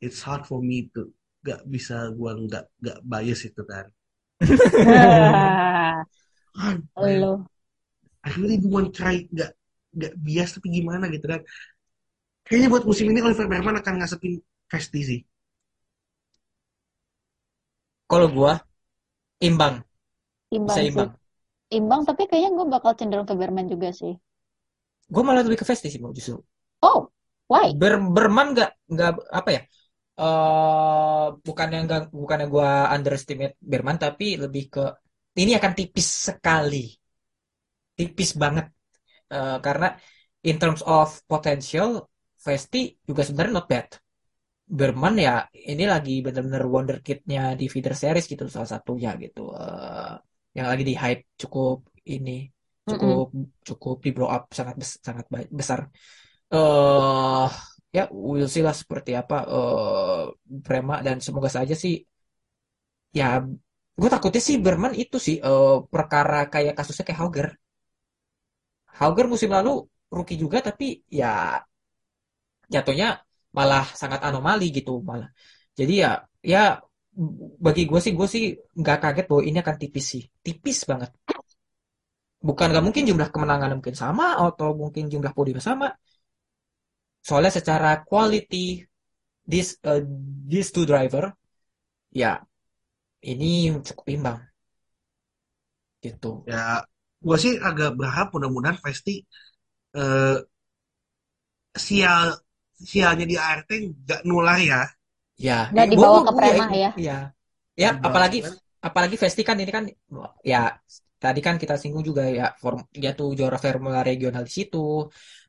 it's hard for me to nggak bisa gua nggak nggak bias itu kan. [laughs] Ah. I really do want try nggak nggak bias tapi gimana gitu kan kayaknya buat musim ini Oliver Berman akan ngasepin Vesti sih Kalau gua imbang, Imbang bisa sih. imbang. Imbang, tapi kayaknya gue bakal cenderung ke Berman juga sih. Gua malah lebih ke Vesti sih mau justru. Oh, why? Ber Berman nggak nggak apa ya? eh bukannya nggak bukannya gua underestimate Berman tapi lebih ke ini akan tipis sekali, tipis banget Eh, karena in terms of potential Vesti juga sebenarnya not bad. Berman ya ini lagi benar-benar wonderkid-nya di feeder series gitu salah satunya gitu. Eh, yang lagi di hype cukup ini cukup cukup di blow up sangat bes- sangat besar. Eh ya we'll see lah seperti apa eh Prema dan semoga saja sih ya gue takutnya sih Berman itu sih eh, perkara kayak kasusnya kayak Hauger. Hauger musim lalu rookie juga tapi ya jatuhnya malah sangat anomali gitu malah. Jadi ya ya bagi gue sih gue sih nggak kaget bahwa ini akan tipis sih, tipis banget. Bukan nggak mungkin jumlah kemenangan mungkin sama atau mungkin jumlah podium sama. Soalnya secara quality this uh, these two driver ya ini cukup imbang gitu. ya gua sih agak berharap mudah-mudahan Vesti eh, sial sialnya di ART nggak nular ya Ya, Nggak eh, dibawa gua- ke gua- Prema ya. Iya. Ya, Dibawa apalagi apalagi Vesti kan ini kan ya tadi kan kita singgung juga ya form dia tuh juara Formula regional di situ.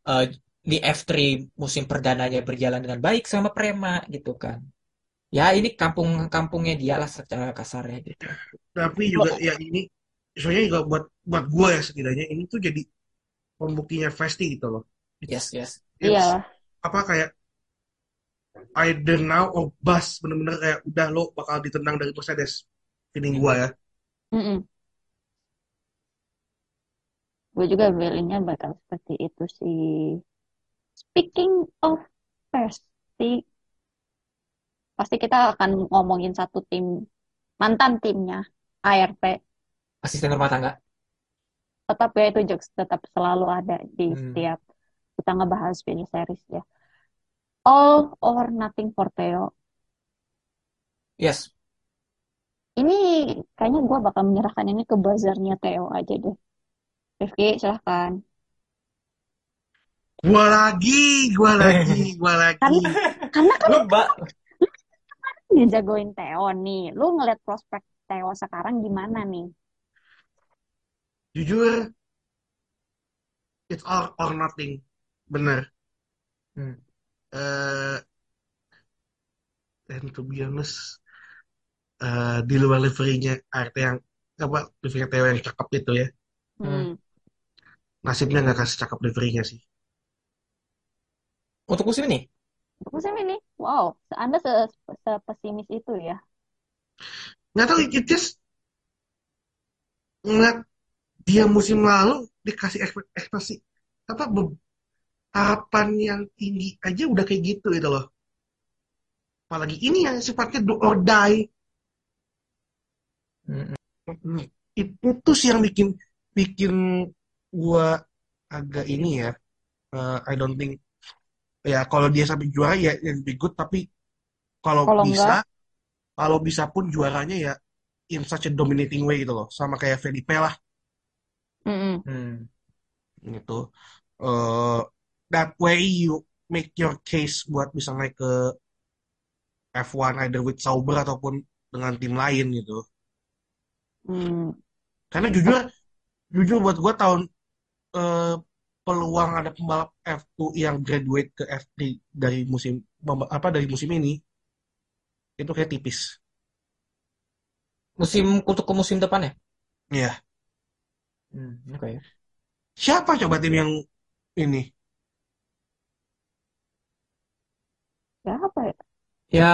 Eh, di F3 musim perdananya berjalan dengan baik sama Prema gitu kan. Ya, ini kampung-kampungnya dia lah secara kasarnya gitu. tapi juga ya ini soalnya juga buat buat gua ya setidaknya ini tuh jadi pembuktinya Vesti gitu loh Yes, yes. Iya. Apa kayak either now or bust bener-bener kayak udah lo bakal ditendang dari Mercedes feeling gua ya Mm-mm. Gue juga feelingnya bakal seperti itu sih. Speaking of pasti, pasti kita akan ngomongin satu tim mantan timnya ART. Asisten rumah tangga. tetap ya itu jokes tetap selalu ada di Hmm. setiap kita ngebahas film series ya. All or Nothing for Theo. Yes. Ini kayaknya gue bakal menyerahkan ini ke buzzernya Theo aja deh. Rifki, silahkan. Gua lagi, gua lagi, [laughs] gua lagi. Karena, karena kan Lu ba ngejagoin Theo nih. Lu ngeliat prospek Theo sekarang gimana nih? Jujur, it's all or nothing. Bener. Hmm. Eh, and to be honest, eh, di luar livery-nya RT yang apa livery Theo yang cakep itu ya, Hmm. nasibnya nggak kasih cakep livery-nya sih. untuk musim ini? Musim ini, wow, Anda se sepesimis itu ya? Nggak tahu, it just ngeliat dia musim lalu dikasih ekspek- ekspektasi apa be- harapan yang tinggi aja udah kayak gitu gitu loh. Apalagi ini yang sifatnya do or die. Mm-mm. It- itu sih yang bikin bikin gua agak ini ya. eh, I don't think ya kalau dia sampai juara ya yang lebih good tapi kalau bisa kalau bisa pun juaranya ya in such a dominating way gitu loh sama kayak Felipe lah Mm-mm. Hmm. gitu eh that way you make your case buat bisa naik ke F1 either with Sauber ataupun dengan tim lain gitu Hmm. karena jujur jujur buat gua tahun eh, peluang ada pembalap F2 yang graduate ke F3 dari musim apa dari musim ini itu kayak tipis Musim untuk ke musim depan ya? ya Hmm, oke. siapa coba tim yang ini ya? Ya,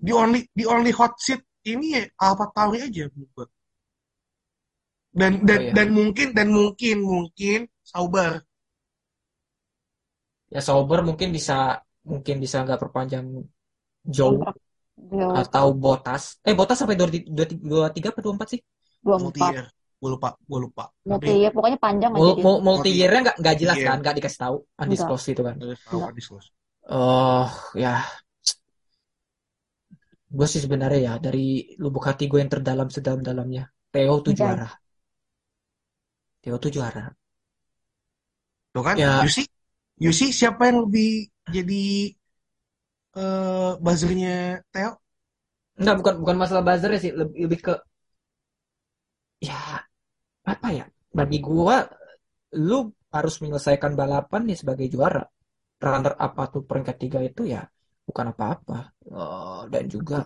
the only the only hot seat ini ya Alpha Tauri aja menurut gua. Dan dan Oh, iya. dan mungkin dan mungkin mungkin Sauber. ya Sauber mungkin bisa mungkin bisa nggak perpanjang Joe atau Bottas. Eh, Bottas sampai 23 atau 24 sih? multi 24. year. Gue lupa, gue lupa. Multi ya, pokoknya panjang aja Mul dia. mul- multi year-nya nggak nggak jelas Iya. kan, nggak dikasih tahu, undisclosed itu kan. tahu undisclosed. Oh, ya. Gue sih sebenarnya ya dari lubuk hati gue yang terdalam sedalam-dalamnya, Theo tuh Anjay. juara. Theo tuh juara. Tuh kan, Ya. you see, you see siapa yang lebih jadi eh buzzernya Theo? Enggak, bukan bukan masalah buzzer sih, lebih, lebih ke ya apa ya? Bagi gua lu harus menyelesaikan balapan nih sebagai juara. Runner up atau peringkat tiga itu ya bukan apa-apa. Eh, dan juga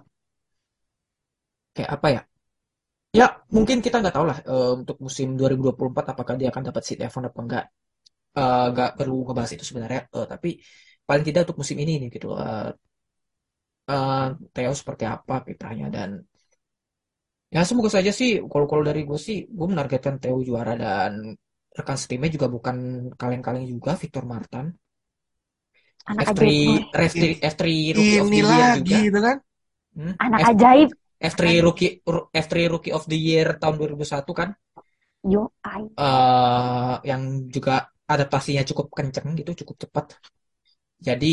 kayak apa ya? Ya mungkin kita nggak tahu lah eh, untuk musim 2024 apakah dia akan dapat seat F1 apa enggak. Nggak perlu ngebahas itu sebenarnya. Eh, tapi paling tidak untuk musim ini nih gitu. Eh, eh, Theo seperti apa kiprahnya dan ya semoga saja sih kalau kalau dari gue sih gue menargetkan Theo juara dan rekan setimnya juga bukan kaleng-kaleng juga Victor Martin Anak F3 ajaib. F3 F3 Rookie of the Ini Year lagi juga gitu kan? Hmm? Anak F- ajaib. F3 Rookie F3 Rookie of the Year tahun 2001 kan Yo, ai. eh yang juga adaptasinya cukup kenceng gitu cukup cepat jadi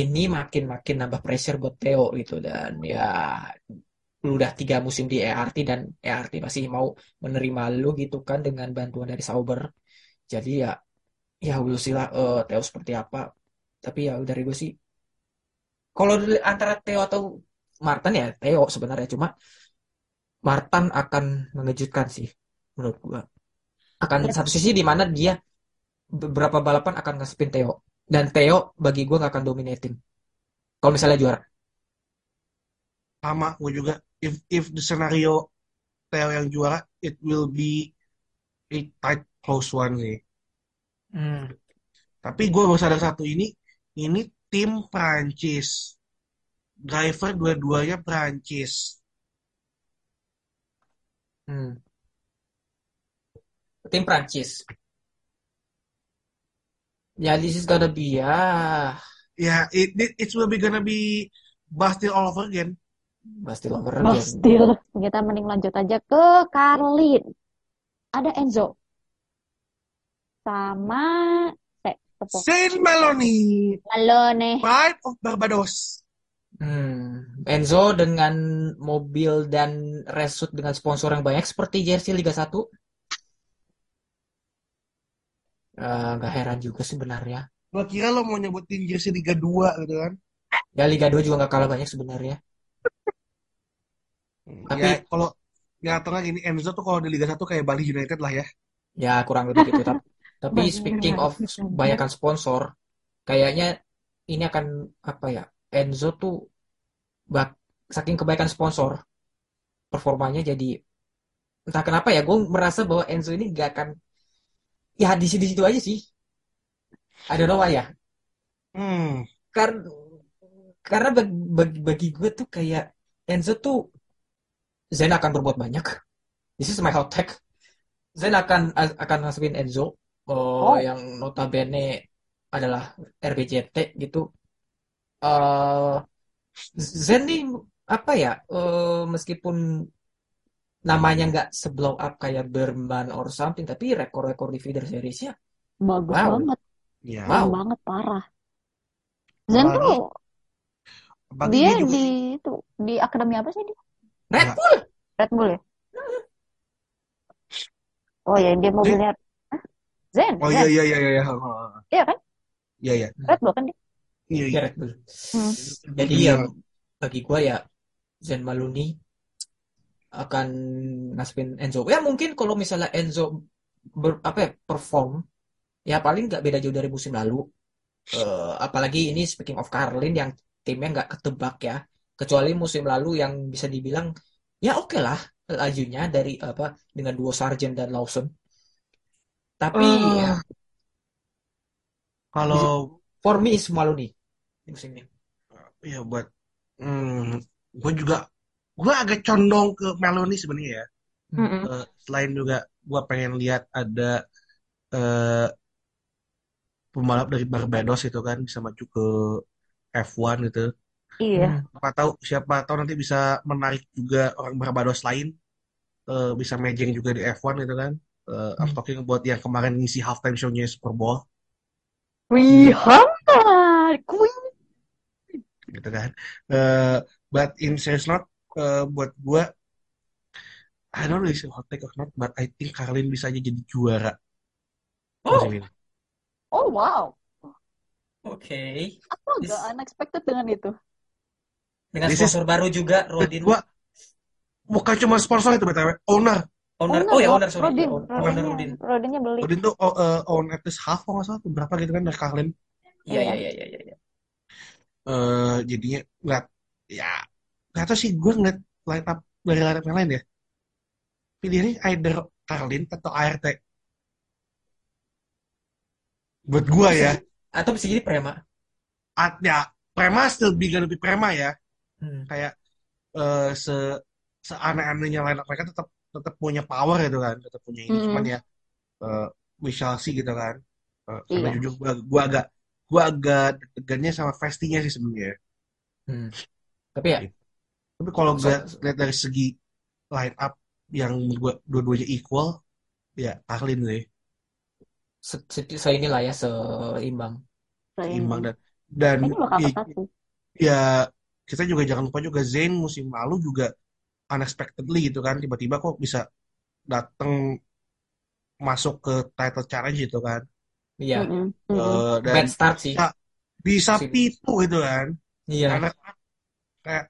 ini makin-makin nambah pressure buat Theo gitu dan ya lu udah tiga musim di ERT dan ERT masih mau menerima lu gitu kan dengan bantuan dari Sauber jadi ya ya we'll see lah eh, Theo seperti apa tapi ya dari gue sih kalau antara Theo atau Martin ya Theo sebenarnya cuma Martin akan mengejutkan sih menurut gue akan Ya. satu sisi di mana dia beberapa balapan akan nge-spin Theo dan Theo bagi gue nggak akan dominating kalau misalnya juara Sama gue juga. If if the scenario Theo yang juara, it will be a tight close one sih. Hmm. Tapi gue baru sadar satu ini, ini tim Prancis. Driver dua-duanya Prancis. Hmm. Tim Prancis. Ya, this is gonna be ya Ya, it, it it's will be gonna be Bastille all over again. pasti over Mas again. Still. Kita mending lanjut aja ke Carlin. Ada Enzo. sama Tepuk. Saint Maloney, nih. Pride of Barbados. Hmm, Enzo dengan mobil dan resut dengan sponsor yang banyak seperti jersey Liga 1. Eh, nggak heran juga sebenarnya. Gua kira lo mau nyebutin jersey Liga 2 gitu kan. Ya Liga 2 juga nggak kalah banyak sebenarnya. Tapi Ya kalau ya atau nggak gini Enzo tuh kalau di Liga 1 kayak Bali United lah ya. ya kurang lebih gitu. Tapi, tapi Bali speaking of banyakkan sponsor, kayaknya ini akan apa ya? Enzo tuh bak saking kebaikan sponsor, performanya jadi entah kenapa ya, gue merasa bahwa Enzo ini nggak akan ya di situ-situ aja sih. I don't know why ya. Hmm. Karena karena bagi, bagi, bagi gue tuh kayak Enzo tuh Zen akan berbuat banyak. This is my hot take. Zen akan akan ngasupin Enzo oh, Oh. yang notabene adalah RBJT gitu. eh Zen nih apa ya? eh, meskipun namanya nggak seblow up kayak Berman or something, tapi rekor-rekor di feeder seriesnya, Bagus wow, banget. Ya. wow. Banget, parah. Zen tuh, apalagi dia juga di itu di akademi apa sih dia? Red Enggak. Bull. Red Bull ya? Oh ya, dia mobilnya Hah? Zen, Oh iya Zen. iya iya iya. iya. Iya kan? Iya iya. Red Bull kan dia? Iya Ya iya. Red Bull. Hmm. Jadi Dunia ya bagi gua ya Zen Maluni akan ngasipin Enzo. Ya mungkin kalau misalnya Enzo ber, apa ya, perform ya paling nggak beda jauh dari musim lalu. Eh, apalagi ini speaking of Carlin yang timnya nggak ketebak ya. Kecuali musim lalu yang bisa dibilang ya oke lah lajunya dari apa dengan duo Sargent dan Lawson. Tapi ya Eh, kalau for me is Maluni ini. ya buat hmm, gue juga gue agak condong ke Meloni sebenarnya ya. Hmm. Mm-mm. Eh, selain juga gue pengen lihat ada eh, pembalap dari Barbados itu kan bisa maju ke F1 gitu. Iya. Hmm. Siapa tahu siapa tahu nanti bisa menarik juga orang Barbados lain eh, bisa mejeng juga di F1 gitu kan. Eh, I'm Hmm. talking about yang kemarin ngisi halftime show-nya Super Bowl Wih, hangat. Queen. gitu kan. Eh, but in serious note eh, buat gue I don't know if it's a hot take or not, but I think Carlin bisa aja jadi juara Oh, musim ini. Oh wow. oke. Aku agak This- unexpected dengan itu. Dengan This is sponsor baru juga, Rodin. gua bukan cuma sponsor itu btw, owner. Owner, Owner, oh ya owner, sorry. Rodin, Ya, own- owner Rodin. Rodinnya beli. Odin tuh oh, eh, own at least half kalau nggak salah, berapa gitu kan dari Carlin. Iya, Iya. iya, iya, iya, iya. Eh jadinya ngeliat ya nggak tahu sih gue ngeliat line up dari line up yang lain ya. Pilihnya either Carlin atau ART. Buat gue ya, atau bisa jadi Prema. At, ya Prema still gonna be Prema ya. Hmm. Kayak eh, se seaneh-anehnya line up mereka tetap tetap punya power gitu kan, tetap punya ini cuman Mm-mm. ya eh, we shall see gitu kan. Eh, karena Iya. jujur gua, gua agak gua agak deg-degannya sama Vestinya sih sebenarnya. Hmm. Tapi ya, Tapi kalau so, gue lihat dari segi line up yang gua dua-duanya equal, ya Carlin deh se, se, se inilah ya seimbang. seimbang dan dan ya, sih. ya kita juga jangan lupa juga Zayn musim lalu juga unexpectedly gitu kan tiba-tiba kok bisa datang masuk ke title challenge gitu kan. Iya. Eh, dan bad start sih. bisa bisa pitu gitu kan. Iya, karena kayak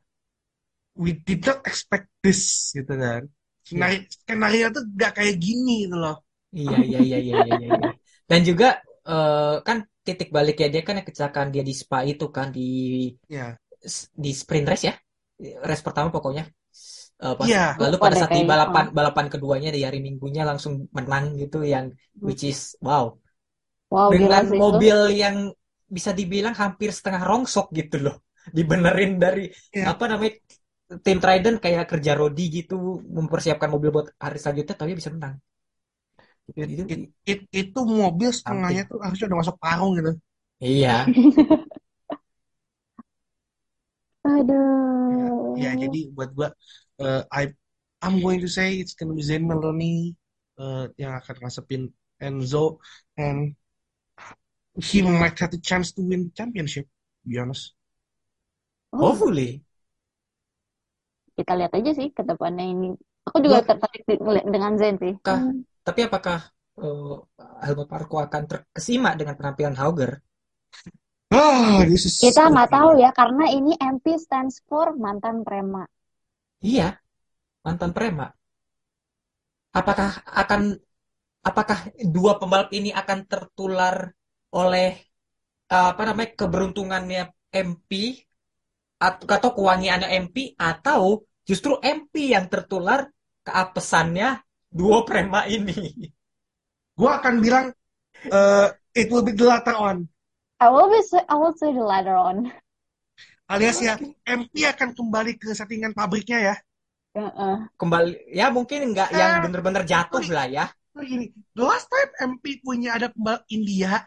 we did not expect this gitu kan. Iya, skenario skenario tuh gak kayak gini gitu loh. Iya, iya, iya, iya, iya, iya. iya. Dan juga eh, kan titik baliknya dia kan kecelakaan dia di Spa itu kan di ya di sprint race ya, race pertama pokoknya. Eh, pas iya. lalu pada saat di balapan Oh. balapan keduanya di hari Minggunya langsung menang gitu yang Hmm. which is wow. Wow, dengan sih itu. mobil yang bisa dibilang hampir setengah rongsok gitu loh. [laughs] Dibenerin dari ya apa namanya tim Trident kayak kerja Rodi gitu mempersiapkan mobil buat hari selanjutnya tapi bisa menang. It, itu it, it- itu mobil setengahnya tuh harusnya udah masuk parung gitu. Iya. ya, [laughs] Aduh. ya jadi buat gua eh, I I'm going to say it's gonna be Zayn Meloni eh, yang akan ngasepin Enzo and he might have the chance to win championship. To be honest. Oh, Hopefully. kita lihat aja sih ke depannya ini. Aku juga Gua- tertarik dengan Zen sih. Kah? Hmm. Tapi apakah eh, Helmut Marko akan terkesima dengan penampilan Hauger? Ah, this is Kita nggak tahu ya karena ini MP stands for mantan prema. Iya, mantan prema. Apakah akan apakah dua pembalap ini akan tertular oleh eh, apa namanya keberuntungannya MP atau, atau kewangiannya MP atau justru MP yang tertular keapesannya dua prema ini? Gue akan bilang uh, it will be the latter on. I will be say, I will say the later on. Alias ya, MP akan kembali ke settingan pabriknya ya. Heeh. Kembali ya mungkin nggak yang Eh, bener-bener jatuh lah ya. Nah, gini, the last time MP punya ada pembalap India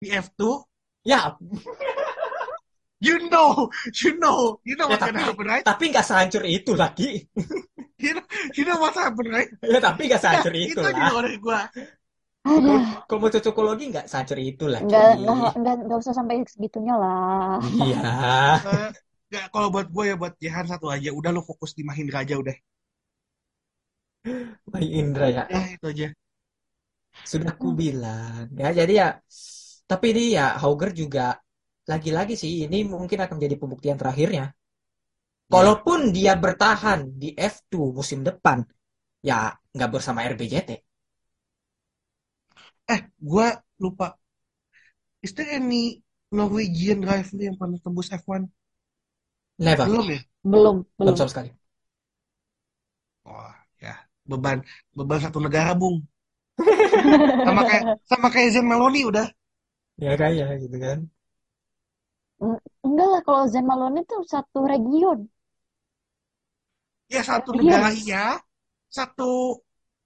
di F2, Ya, [laughs] you know, you know, you know ya what's gonna tapi happen, right? tapi nggak sehancur itu lagi. [laughs] You know, you know what's happen, right? Ya tapi nggak Ya, sehancur itu itu aja lah. dari gue. Aduh, Kalau mau cocokologi nggak sehancur itu lagi. nggak nggak usah sampai segitunya lah. Iya. [laughs] Eh, nggak, kalau buat gue ya buat Jehan satu aja. Udah lo fokus di Mahindra aja udah. Wah, Indra ya. Ya itu aja. Sudah ku bilang. Ya, jadi ya tapi ini ya Hauger juga lagi-lagi sih ini mungkin akan menjadi pembuktian terakhirnya. Kalaupun dia bertahan di F2 musim depan, ya nggak bersama RBJT. Eh, gue lupa. Is there any Norwegian driver yang pernah tembus F1? Never. Belum ya? Belum, Belum belum. sama sekali. Wah, ya. Beban beban satu negara, Bung. [laughs] Sama kayak sama kayak Zen Maloney udah. Ya kayak gitu kan. Eng- Enggak lah kalau Zen Malone itu satu region. Ya satu Iya. negara iya, satu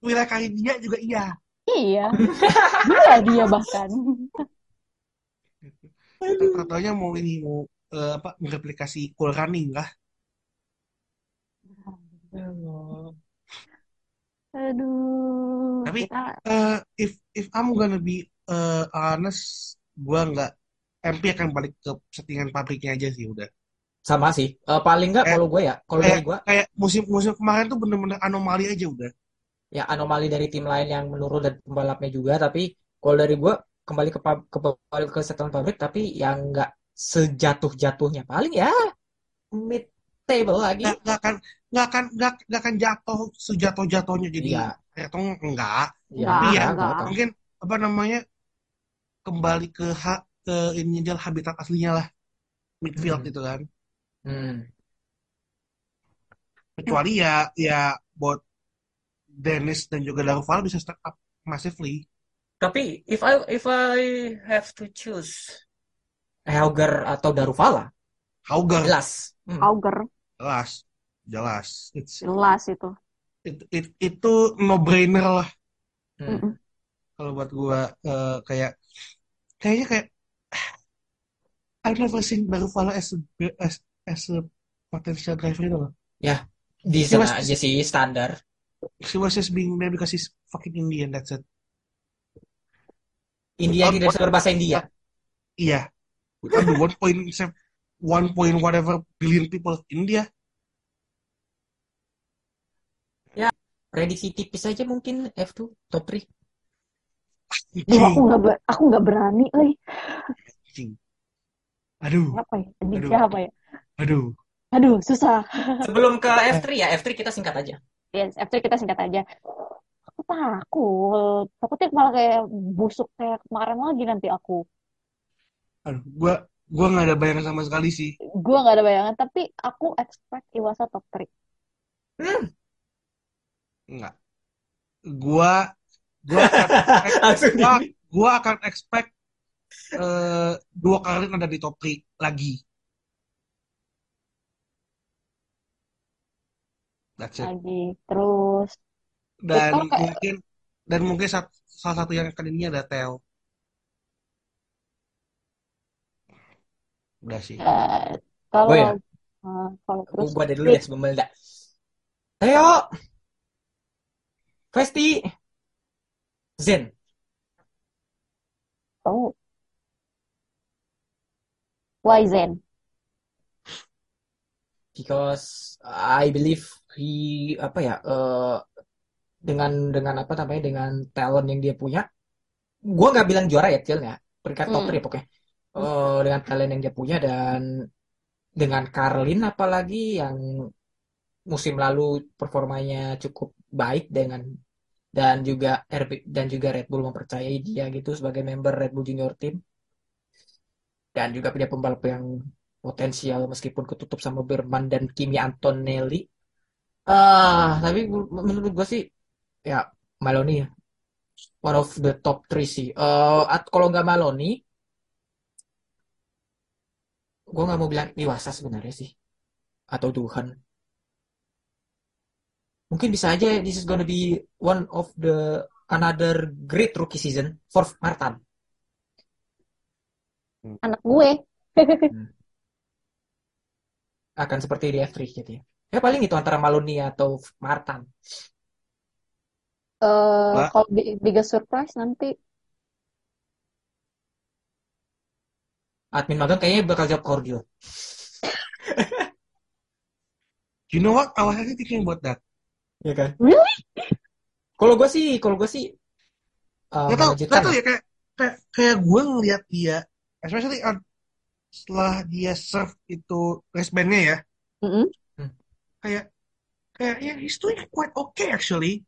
wilayah Karibia juga iya. Iya. [laughs] Dia dia bahkan. Katanya mau ini mau eh, apa mereplikasi cool running lah. Aduh, Tapi kita eh, if if I'm gonna be eh, honest, gua nggak MP akan balik ke settingan pabriknya aja sih udah. Sama sih. Eh, paling nggak kalau gue ya, kalau gue kayak musim-musim kemarin tuh bener-bener anomali aja udah. Ya anomali dari tim lain yang menurun dan pembalapnya juga tapi kalau dari gue kembali ke ke ke, ke setelan pabrik tapi yang nggak sejatuh-jatuhnya paling ya mid table lagi Nggak nggak akan nggak akan nggak nggak akan jatuh sejatuh-jatuhnya jadi iya Ayrton enggak. iya Nggak, Tapi ya enggak, nggak. enggak. mungkin apa namanya kembali ke hak ke ini adalah habitat aslinya lah midfield Hmm. gitu kan. Hmm. Kecuali ya ya buat Dennis dan juga Darval bisa step up massively. tapi if I if I have to choose Helger atau Daruvala Hauger jelas Hmm. Auger jelas jelas It's, jelas itu. it, it- itu no brainer lah Hmm. Kalau buat gua eh, kayak kayaknya kayak I've never seen Darval as a, as, as a potential driver itu loh. ya di was sana aja sih standar he was just being there because he's fucking Indian that's it. India Without tidak bisa berbahasa India Iya. The [laughs] one point one point whatever billion people of India. prediksi tipis aja mungkin F2 top 3 Duh, aku nggak ber- aku nggak berani, euy. Aduh, Apa ya? Aduh. siapa ya? aduh. Aduh, susah. sebelum ke F3 ya F3 kita singkat aja Yes, after kita singkat aja. Aku takut. Takutnya malah kayak busuk kayak kemarin lagi nanti aku. Aduh, gua gua nggak ada bayangan sama sekali sih. Gue nggak ada bayangan, tapi aku expect Iwasa top 3. Enggak. Gua gua akan [laughs] expect, gua, gua akan expect eh, dua kali ada di top 3 lagi. That's it. lagi. Terus Dan kayak mungkin dan mungkin sat- salah satu yang akan ini ada Theo. Udah sih. eh, gue ya kalau eh, kalau terus ada dulu deh sebelum meledak Theo Vesti Zen tahu. Why Zen? Because I believe he apa ya eh, dengan dengan apa namanya dengan talent yang dia punya, gua nggak bilang juara ya Cil ya, peringkat top Hmm. 3 pokoknya. Eh, dengan talent yang dia punya dan dengan Carlin apalagi yang musim lalu performanya cukup baik dengan dan juga RB dan juga Red Bull mempercayai dia gitu sebagai member Red Bull Junior Team dan juga punya pembalap yang potensial meskipun ketutup sama Berman dan Kimi Antonelli. Ah, tapi menurut gue sih ya Maloney one of the top three sih. Eh, at- kalau nggak Maloney, gue nggak mau bilang Iwasa sebenarnya sih atau Tuhan. Mungkin bisa aja this is gonna be one of the another great rookie season for Martin. Anak gue. Akan seperti di F3 gitu ya. Ya paling itu antara Maloney atau Martin. Eh, Lah. kalau bi- biggest surprise nanti Admin magang kayaknya bakal jawab Cordio. [laughs] You know what? I was actually thinking about that. Ya kan? Really? Kalau gue sih, kalau gue sih uh, Gak tau, gak tau ya. ya kayak kayak, kayak gue ngeliat dia, especially on- setelah dia serve itu wristbandnya ya, Mm-mm. Kayak kayak ya he's doing quite okay actually.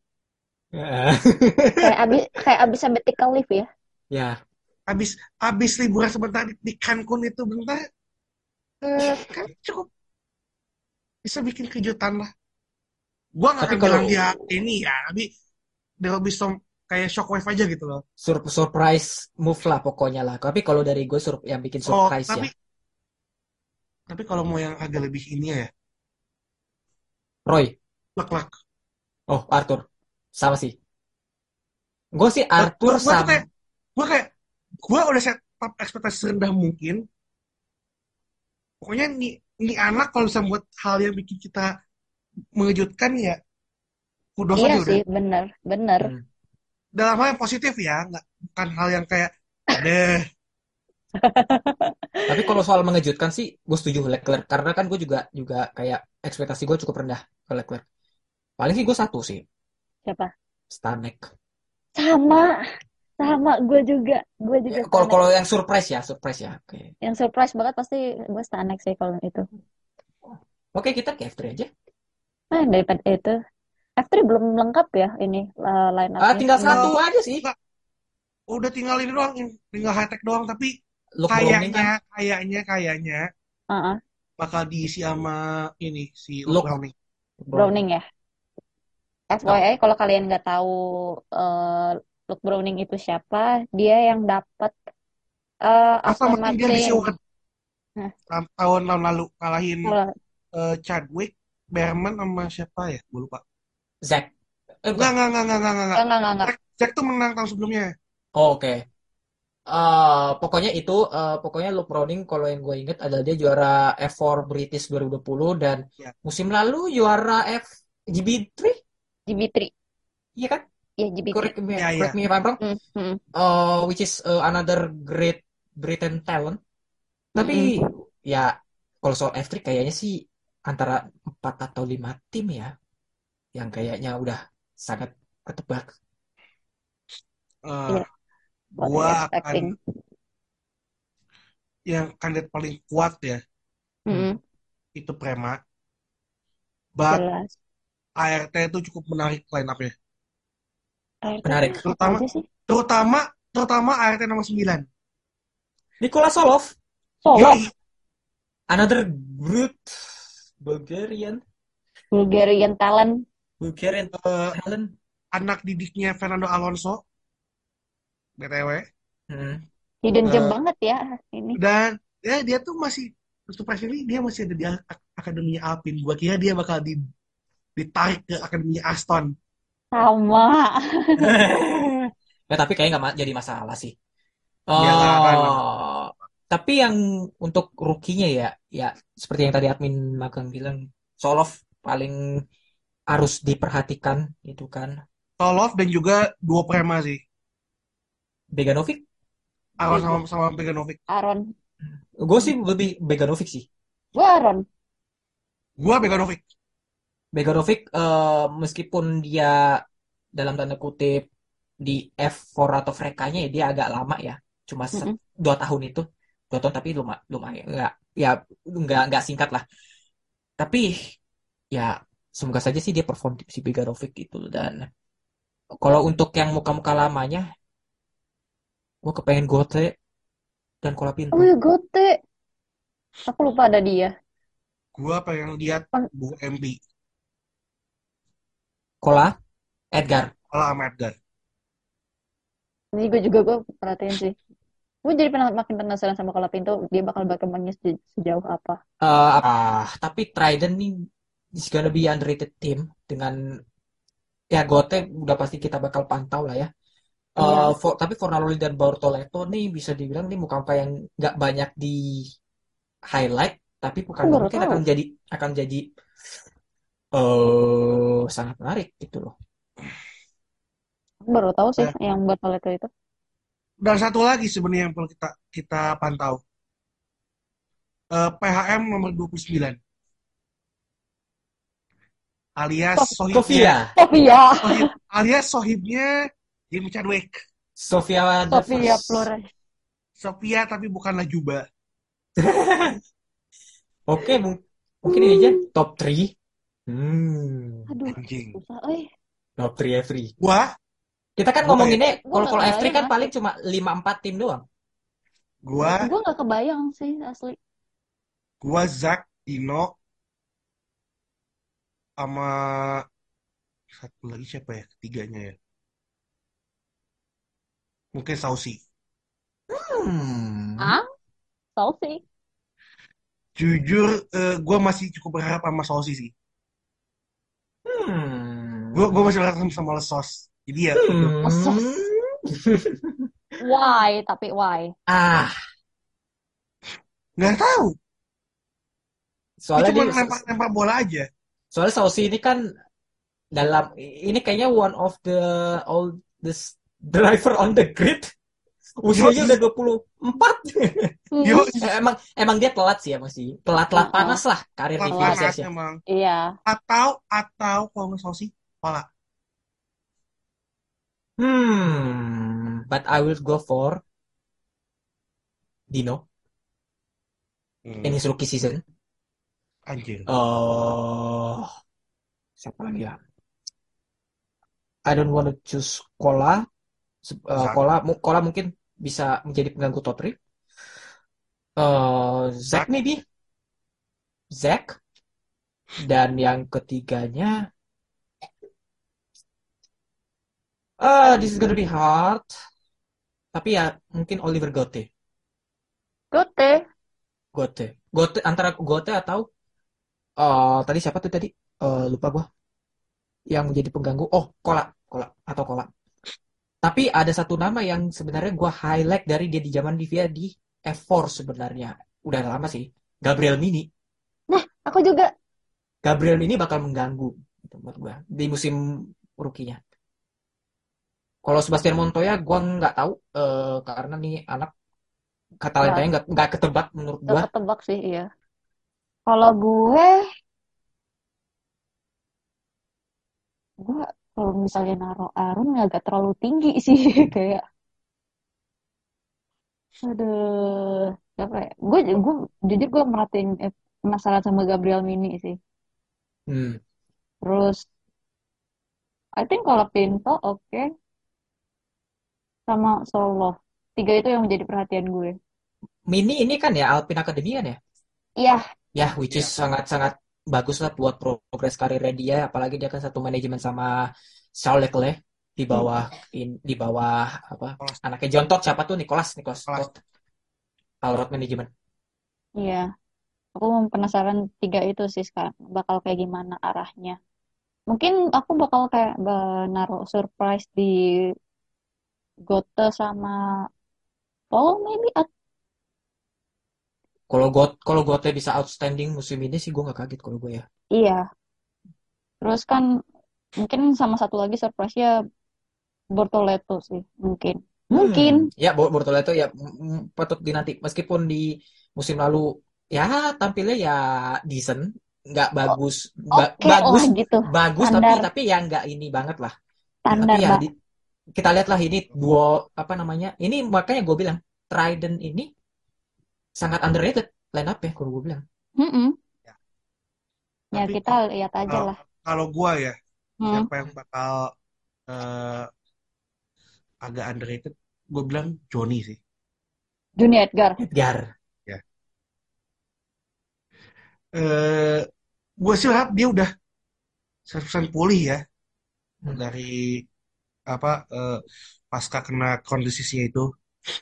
Ya. kayak abis kayak abis sabbatical leave ya. Ya, Abis abis liburan sebentar di, di Cancun itu bentar, eh, kan cukup bisa bikin kejutan lah. Gua nggak Tapi akan kalau- bilang dia ini ya, tapi there will be some kayak shockwave aja gitu loh. sur- surprise move lah pokoknya lah. Tapi kalau dari gue sur yang bikin Oh, surprise tapi ya. tapi kalau mau yang agak lebih ini ya, Roy, lek-lek. oh Arthur, sama sih. Gue sih Arthur Gua- gua tuh sama. kayak gue kayak gue udah set up ekspektasi serendah mungkin pokoknya nih ini anak kalau bisa buat hal yang bikin kita mengejutkan ya kudos Iya aja udah sih, bener, bener. Hmm. dalam hal yang positif ya nggak bukan hal yang kayak deh [laughs] Tapi kalau soal mengejutkan sih, gue setuju Leclerc karena kan gue juga juga kayak ekspektasi gue cukup rendah ke Leclerc. Paling sih gue satu sih, Siapa? Stanek. Sama, sama gue juga, gue juga Ya, kalau Stanek. kalau yang surprise ya, surprise ya. Oke, Yang surprise banget pasti gue Stanek sih kalau itu. oke kita ke F3 aja. Nah, daripada itu. F3 belum lengkap ya ini uh, line Ah, up-nya. tinggal Tinggal- satu aja sih. udah tinggal ini doang tinggal high tech doang tapi Luke Browning kan. kayaknya kayaknya kayaknya Uh-uh, bakal diisi sama ini si Luke. Luke Browning Browning ya. FYI, kalau kalian nggak tahu uh, Luke Browning itu siapa, dia yang dapat uh, apa Aston mungkin dia di Martin. Nah. tahun tahun lalu kalahin Kalau- eh, Chadwick Berman sama siapa ya gue lupa Zack. Eh, Enggak, enggak, enggak, enggak, enggak, enggak. Enggak, enggak, enggak. Jack tuh menang tahun sebelumnya. Oh, Oke. Eh, pokoknya itu, eh, pokoknya Luke Browning kalau yang gue inget adalah dia juara F4 British 2020 dan Ya. musim lalu juara F GB3, GB3. iya kan? Ya, GB3. Correct me, Ya, correct ya. me if I'm wrong. Hmm, hmm. Eh, which is eh, another great Britain talent. Tapi ya kalau soal F3 kayaknya sih antara 4 atau 5 tim ya yang kayaknya udah sangat ketebak. Eh, Iya. What gua akan yang kandidat paling kuat ya Hmm, itu Prema. But jelas. ART itu cukup menarik line up-nya. ART Menarik. Terutama terutama terutama ART nomor 9. Nikola Solov, Solo, Yoi, another brute Bulgarian, Bulgarian talent. Bulgarian eh, talent. anak didiknya Fernando Alonso. BTW. Hmm. Hidden gem Eh, banget ya ini. Dan ya dia tuh masih surprisingly dia masih ada di ak- akademinya Alpine. Gua kira dia bakal di, ditarik ke akademinya Aston. Sama. [laughs] ya tapi kayaknya nggak jadi masalah sih. Akan. Oh, tapi yang untuk rukinya ya, ya seperti yang tadi admin magang bilang, Solov paling harus diperhatikan itu kan. Tolov dan juga duo Prema sih. Beganovic, Aaron sama sama Beganovic. Aaron. Gue sih lebih Beganovic sih. Gue Aaron. Gua Beganovic. Beganovic eh, meskipun dia dalam tanda kutip di F4 atau Frekanya ya dia agak lama ya. Cuma se- Mm-mm. dua tahun itu. Dua tahun tapi lumayan, lumayan. Nggak, ya nggak, nggak singkat lah. Tapi ya semoga saja sih dia perform si Beganovic gitu. Dan kalau untuk yang muka-muka lamanya, gue kepengen Gote dan Kolapinto. Oh ya Gote. Aku lupa ada dia. Gua pengen lihat Bu MP. Kola, Edgar. Kalau sama Edgar. Ini gue juga gue perhatiin sih. Gue jadi pernah makin penasaran sama Kolapinto. Dia bakal berkembangnya se- sejauh apa. Eh, ah, tapi Trident nih is gonna be underrated team dengan ya Gote udah pasti kita bakal pantau lah ya. Eh, Iya. for- tapi Fornaloli dan Bortoleto nih bisa dibilang nih muka-muka yang nggak banyak di highlight, tapi baru mungkin tahu. akan jadi akan jadi eh sangat menarik gitu loh. Baru tahu sih Ya. yang buat Paleto itu. Dan satu lagi sebenarnya yang perlu kita kita pantau. Eh, PHM nomor 29. Alias sohibnya, Sofia. sohib, alias sohibnya Jimmy Chadwick. Sofia Sofia. Flores. Sofia tapi bukanlah Juba. [laughs] Oke, mung- mungkin ini aja top 3. Hmm, Aduh, Anjing. Eh, top 3 every. Gua, Kita kan Gua ngomonginnya Gua kalau kalau F3 kebayang, kan ah. paling cuma 5-4 tim doang. gua, gue gak kebayang sih asli. gua Zak, Dino, sama satu lagi siapa ya ketiganya ya? Mungkin Sausi. Hmm. Ah? Tahu sih. Jujur, eh, gua masih cukup berharap sama Sausi sih. Hmm. Gua, gua masih berharap sama Lesos. Jadi ya, Hmm. Lesos. [laughs] Why? Tapi why? Ah, nggak tahu. Dia soalnya cuma dia, lempar-lempar bola aja. soalnya Sausi ini kan dalam ini kayaknya one of the oldest driver on the grid. Usianya udah 24. Hmm, Yo, [laughs] Eh, emang emang dia telat sih ya masih. Telat-telat Uh-uh. panas lah karir di Telat. Panas ya. emang. Iya. Atau, atau kalau nggak Sausi, Pala. Hmm, but I will go for Dino Hmm, in his rookie season. anjir. Oh, siapa lagi ya? I don't want to choose Kola. Eh. Kola, mu- Kola mungkin bisa menjadi pengganggu top 3. Eh, Zack maybe. Zack. Dan yang ketiganya, ah, this is gonna be hard. Tapi ya mungkin Oliver Gote. Gote. Gote. Gote antara Gote atau eh tadi siapa tuh tadi? Eh, lupa gua. Yang menjadi pengganggu. Oh, Kola, Kola atau Kola. Tapi ada satu nama yang sebenarnya gua highlight dari dia di zaman dia di F4 sebenarnya. Udah lama sih. Gabriel Mini. Aku juga. Gabriel Mini bakal mengganggu gitu, menurut gua di musim rukinya. Kalau Sebastian Montoya gua nggak tahu eh, karena nih anak talentanya nggak nggak ketebak menurut. Gak ketebak sih, iya. Kalau gue, gue kalau misalnya naruh Aaron agak terlalu tinggi [laughs] sih kayak. Aduh, siapa ya? Gue, gue jujur gue merhatiin eh, penasaran sama Gabriel Mini sih. Hmm. Terus, I think kalau Pinto oke, sama Solo. Tiga itu yang menjadi perhatian gue. Mini ini kan ya Alpine Academy kan ya? Iya, Ya, which is Iya. sangat-sangat bagus lah buat progres karirnya dia. Apalagi dia kan satu manajemen sama Charles Leclerc di bawah in, di bawah apa Nicolas. anaknya John Todd siapa tuh Nicholas Nicholas Nicholas. Todd Management. Iya, aku penasaran tiga itu sih sekarang bakal kayak gimana arahnya. Mungkin aku bakal kayak ba- naruh surprise di Gote sama Paul maybe. Kalau got kalau Gote bisa outstanding musim ini sih gue nggak kaget kalau gue ya. iya. Terus kan mungkin sama satu lagi surprise-nya Bortoleto sih mungkin. Mungkin. Hmm, ya Bortolotto ya mm, mm, patut dinanti meskipun di musim lalu ya tampilnya ya decent, nggak bagus, Ba- Oke lah bagus, gitu. bagus tapi Standar, tapi ya nggak ini banget lah. standar, Tapi ya di, kita lihatlah ini duo apa namanya? Ini makanya gue bilang Trident ini sangat underrated line up ya kalau gue bilang. Mm-mm. Ya. Ya Tapi kita lihat aja kalau lah. kalau gua ya, Hmm. siapa yang bakal eh, agak underrated? Gue bilang Johnny sih. Juni Edgar. Edgar. Ya. Eh, gue sih harap dia udah 100% pulih ya Hmm. dari apa eh, pasca kena kondisinya itu.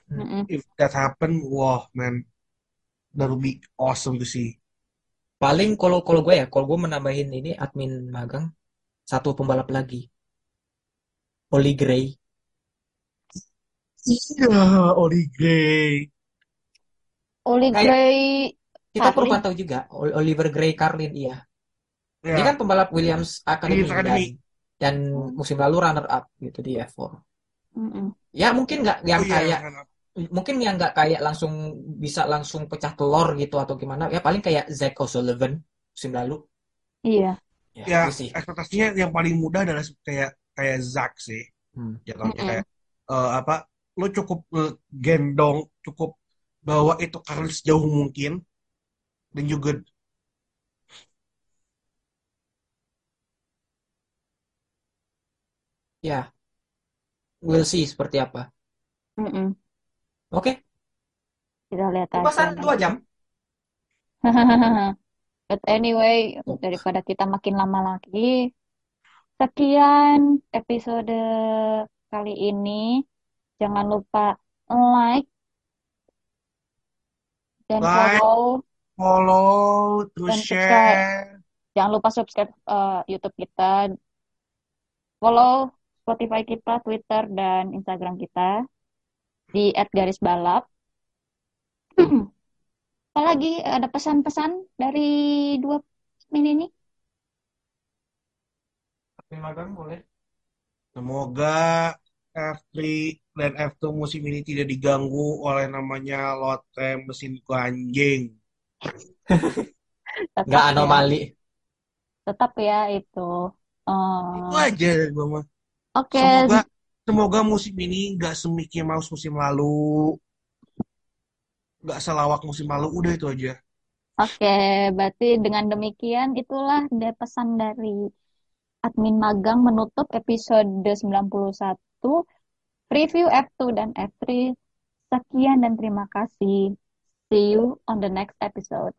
Hmm. Mm-mm. If that happen, wah man, that would be awesome to see. Paling kalau kalau gue ya, kalau gue menambahin ini admin magang satu pembalap lagi, Oli Gray. Iya, Oli Gray. Oli Kayak Gray kita perlu pantau juga Ol- Oliver Gray Carlin iya. Dia Ya, kan pembalap Williams Academy Williams dan Academy. dan musim lalu runner up gitu di F4. Mm-mm. Ya mungkin nggak Oh yang iya, kayak kan. Mungkin yang nggak kayak langsung bisa langsung pecah telur gitu atau gimana. Ya paling kayak Zach O'Sullivan musim lalu. Iya. Ya, Ya, sih. ekspektasinya yang paling mudah adalah kayak kayak Zack sih. Hmm. Jatuhnya Mm-mm. kayak eh, apa? Lu cukup eh, gendong, cukup bawa itu Carlin sejauh mungkin dan juga Ya, we'll see seperti apa. Mm-mm. Oke, Kita lihat aja pembahasan dua jam. [laughs] But anyway, daripada kita makin lama lagi, sekian episode kali ini. Jangan lupa like dan like, follow follow, terus dan subscribe. share. Jangan lupa subscribe eh, YouTube kita, follow Spotify kita, Twitter dan Instagram kita di @garisbalap. [clears throat] Apalagi ada pesan-pesan dari dua min ini? Magang boleh. Semoga F3 dan F2 musim ini tidak diganggu oleh namanya lotre mesin anjing. [laughs] Nggak ya, anomali. tetap ya itu. Itu Eh, aja mah. Oke, Semoga semoga musim ini nggak se-Mickey Mouse musim lalu, nggak selawak musim lalu. Udah itu aja. Oke, berarti dengan demikian itulah pesan dari admin magang menutup episode 91 preview F2 dan F3. Sekian dan terima kasih. See you on the next episode.